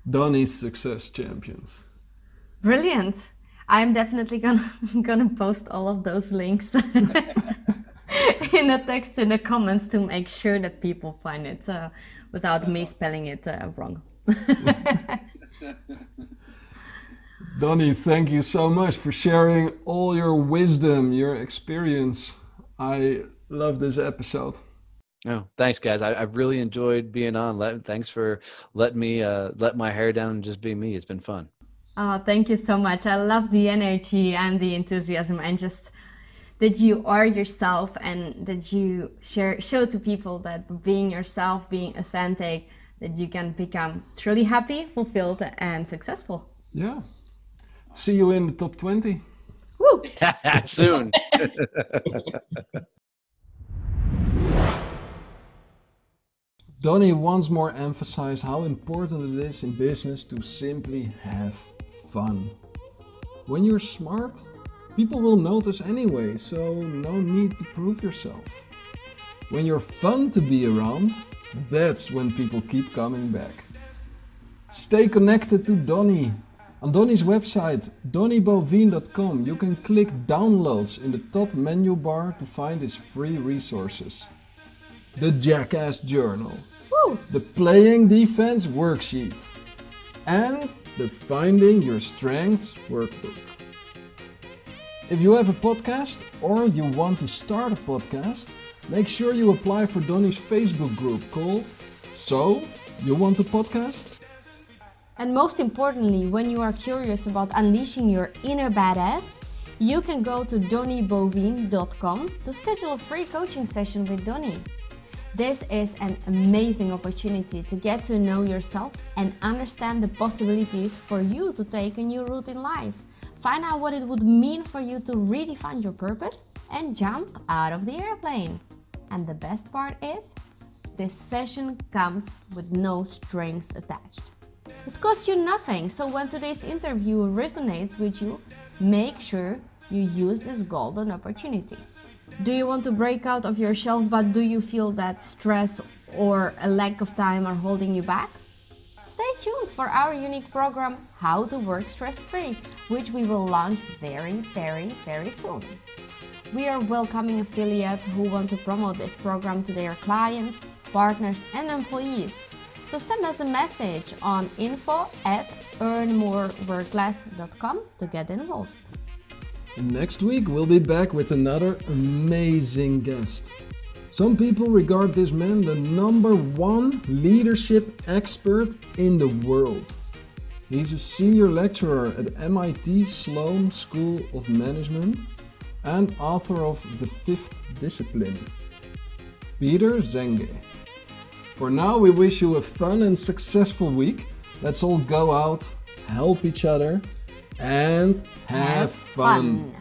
Donnie's success champions. Brilliant I'm definitely gonna gonna post all of those links in the text in the comments to make sure that people find it uh, without me spelling it uh, wrong. Donnie, thank you so much for sharing all your wisdom, your experience. I love this episode. Oh, thanks, guys. I, have really enjoyed being on. Let, thanks for letting me uh, let my hair down and just be me. It's been fun. Oh, thank you so much. I love the energy and the enthusiasm and just that you are yourself and that you share show to people that being yourself, being authentic, that you can become truly happy, fulfilled, and successful. Yeah. See you in the top 20. Woo! Soon. Donnie once more emphasized how important it is in business to simply have fun. When you're smart, People will notice anyway, so no need to prove yourself. When you're fun to be around, that's when people keep coming back. Stay connected to Donnie. On Donnie's website, donnieboivin.com, you can click downloads in the top menu bar to find his free resources. The Jackass Journal, Woo! the Playing Defense Worksheet, and the Finding Your Strengths Workbook. If you have a podcast or you want to start a podcast, make sure you apply for Donnie's Facebook group called So You Want a Podcast? And most importantly, when you are curious about unleashing your inner badass, you can go to donnieboivin.com to schedule a free coaching session with Donnie. This is an amazing opportunity to get to know yourself and understand the possibilities for you to take a new route in life. Find out what it would mean for you to redefine your purpose and jump out of the airplane. And the best part is, this session comes with no strings attached. It costs you nothing, so when today's interview resonates with you, make sure you use this golden opportunity. Do you want to break out of your shelf, but do you feel that stress or a lack of time are holding you back? Stay tuned for our unique program, How to Work Stress Free, which we will launch very, very, very soon. We are welcoming affiliates who want to promote this program to their clients, partners, and employees. So send us a message on info at earnmoreworkless.com to get involved. Next week we'll be back with another amazing guest. Some people regard this man the number one leadership expert in the world. He's a senior lecturer at MIT Sloan School of Management and author of The Fifth Discipline. Peter Senge. For now, we wish you a fun and successful week. Let's all go out, help each other, and have, fun.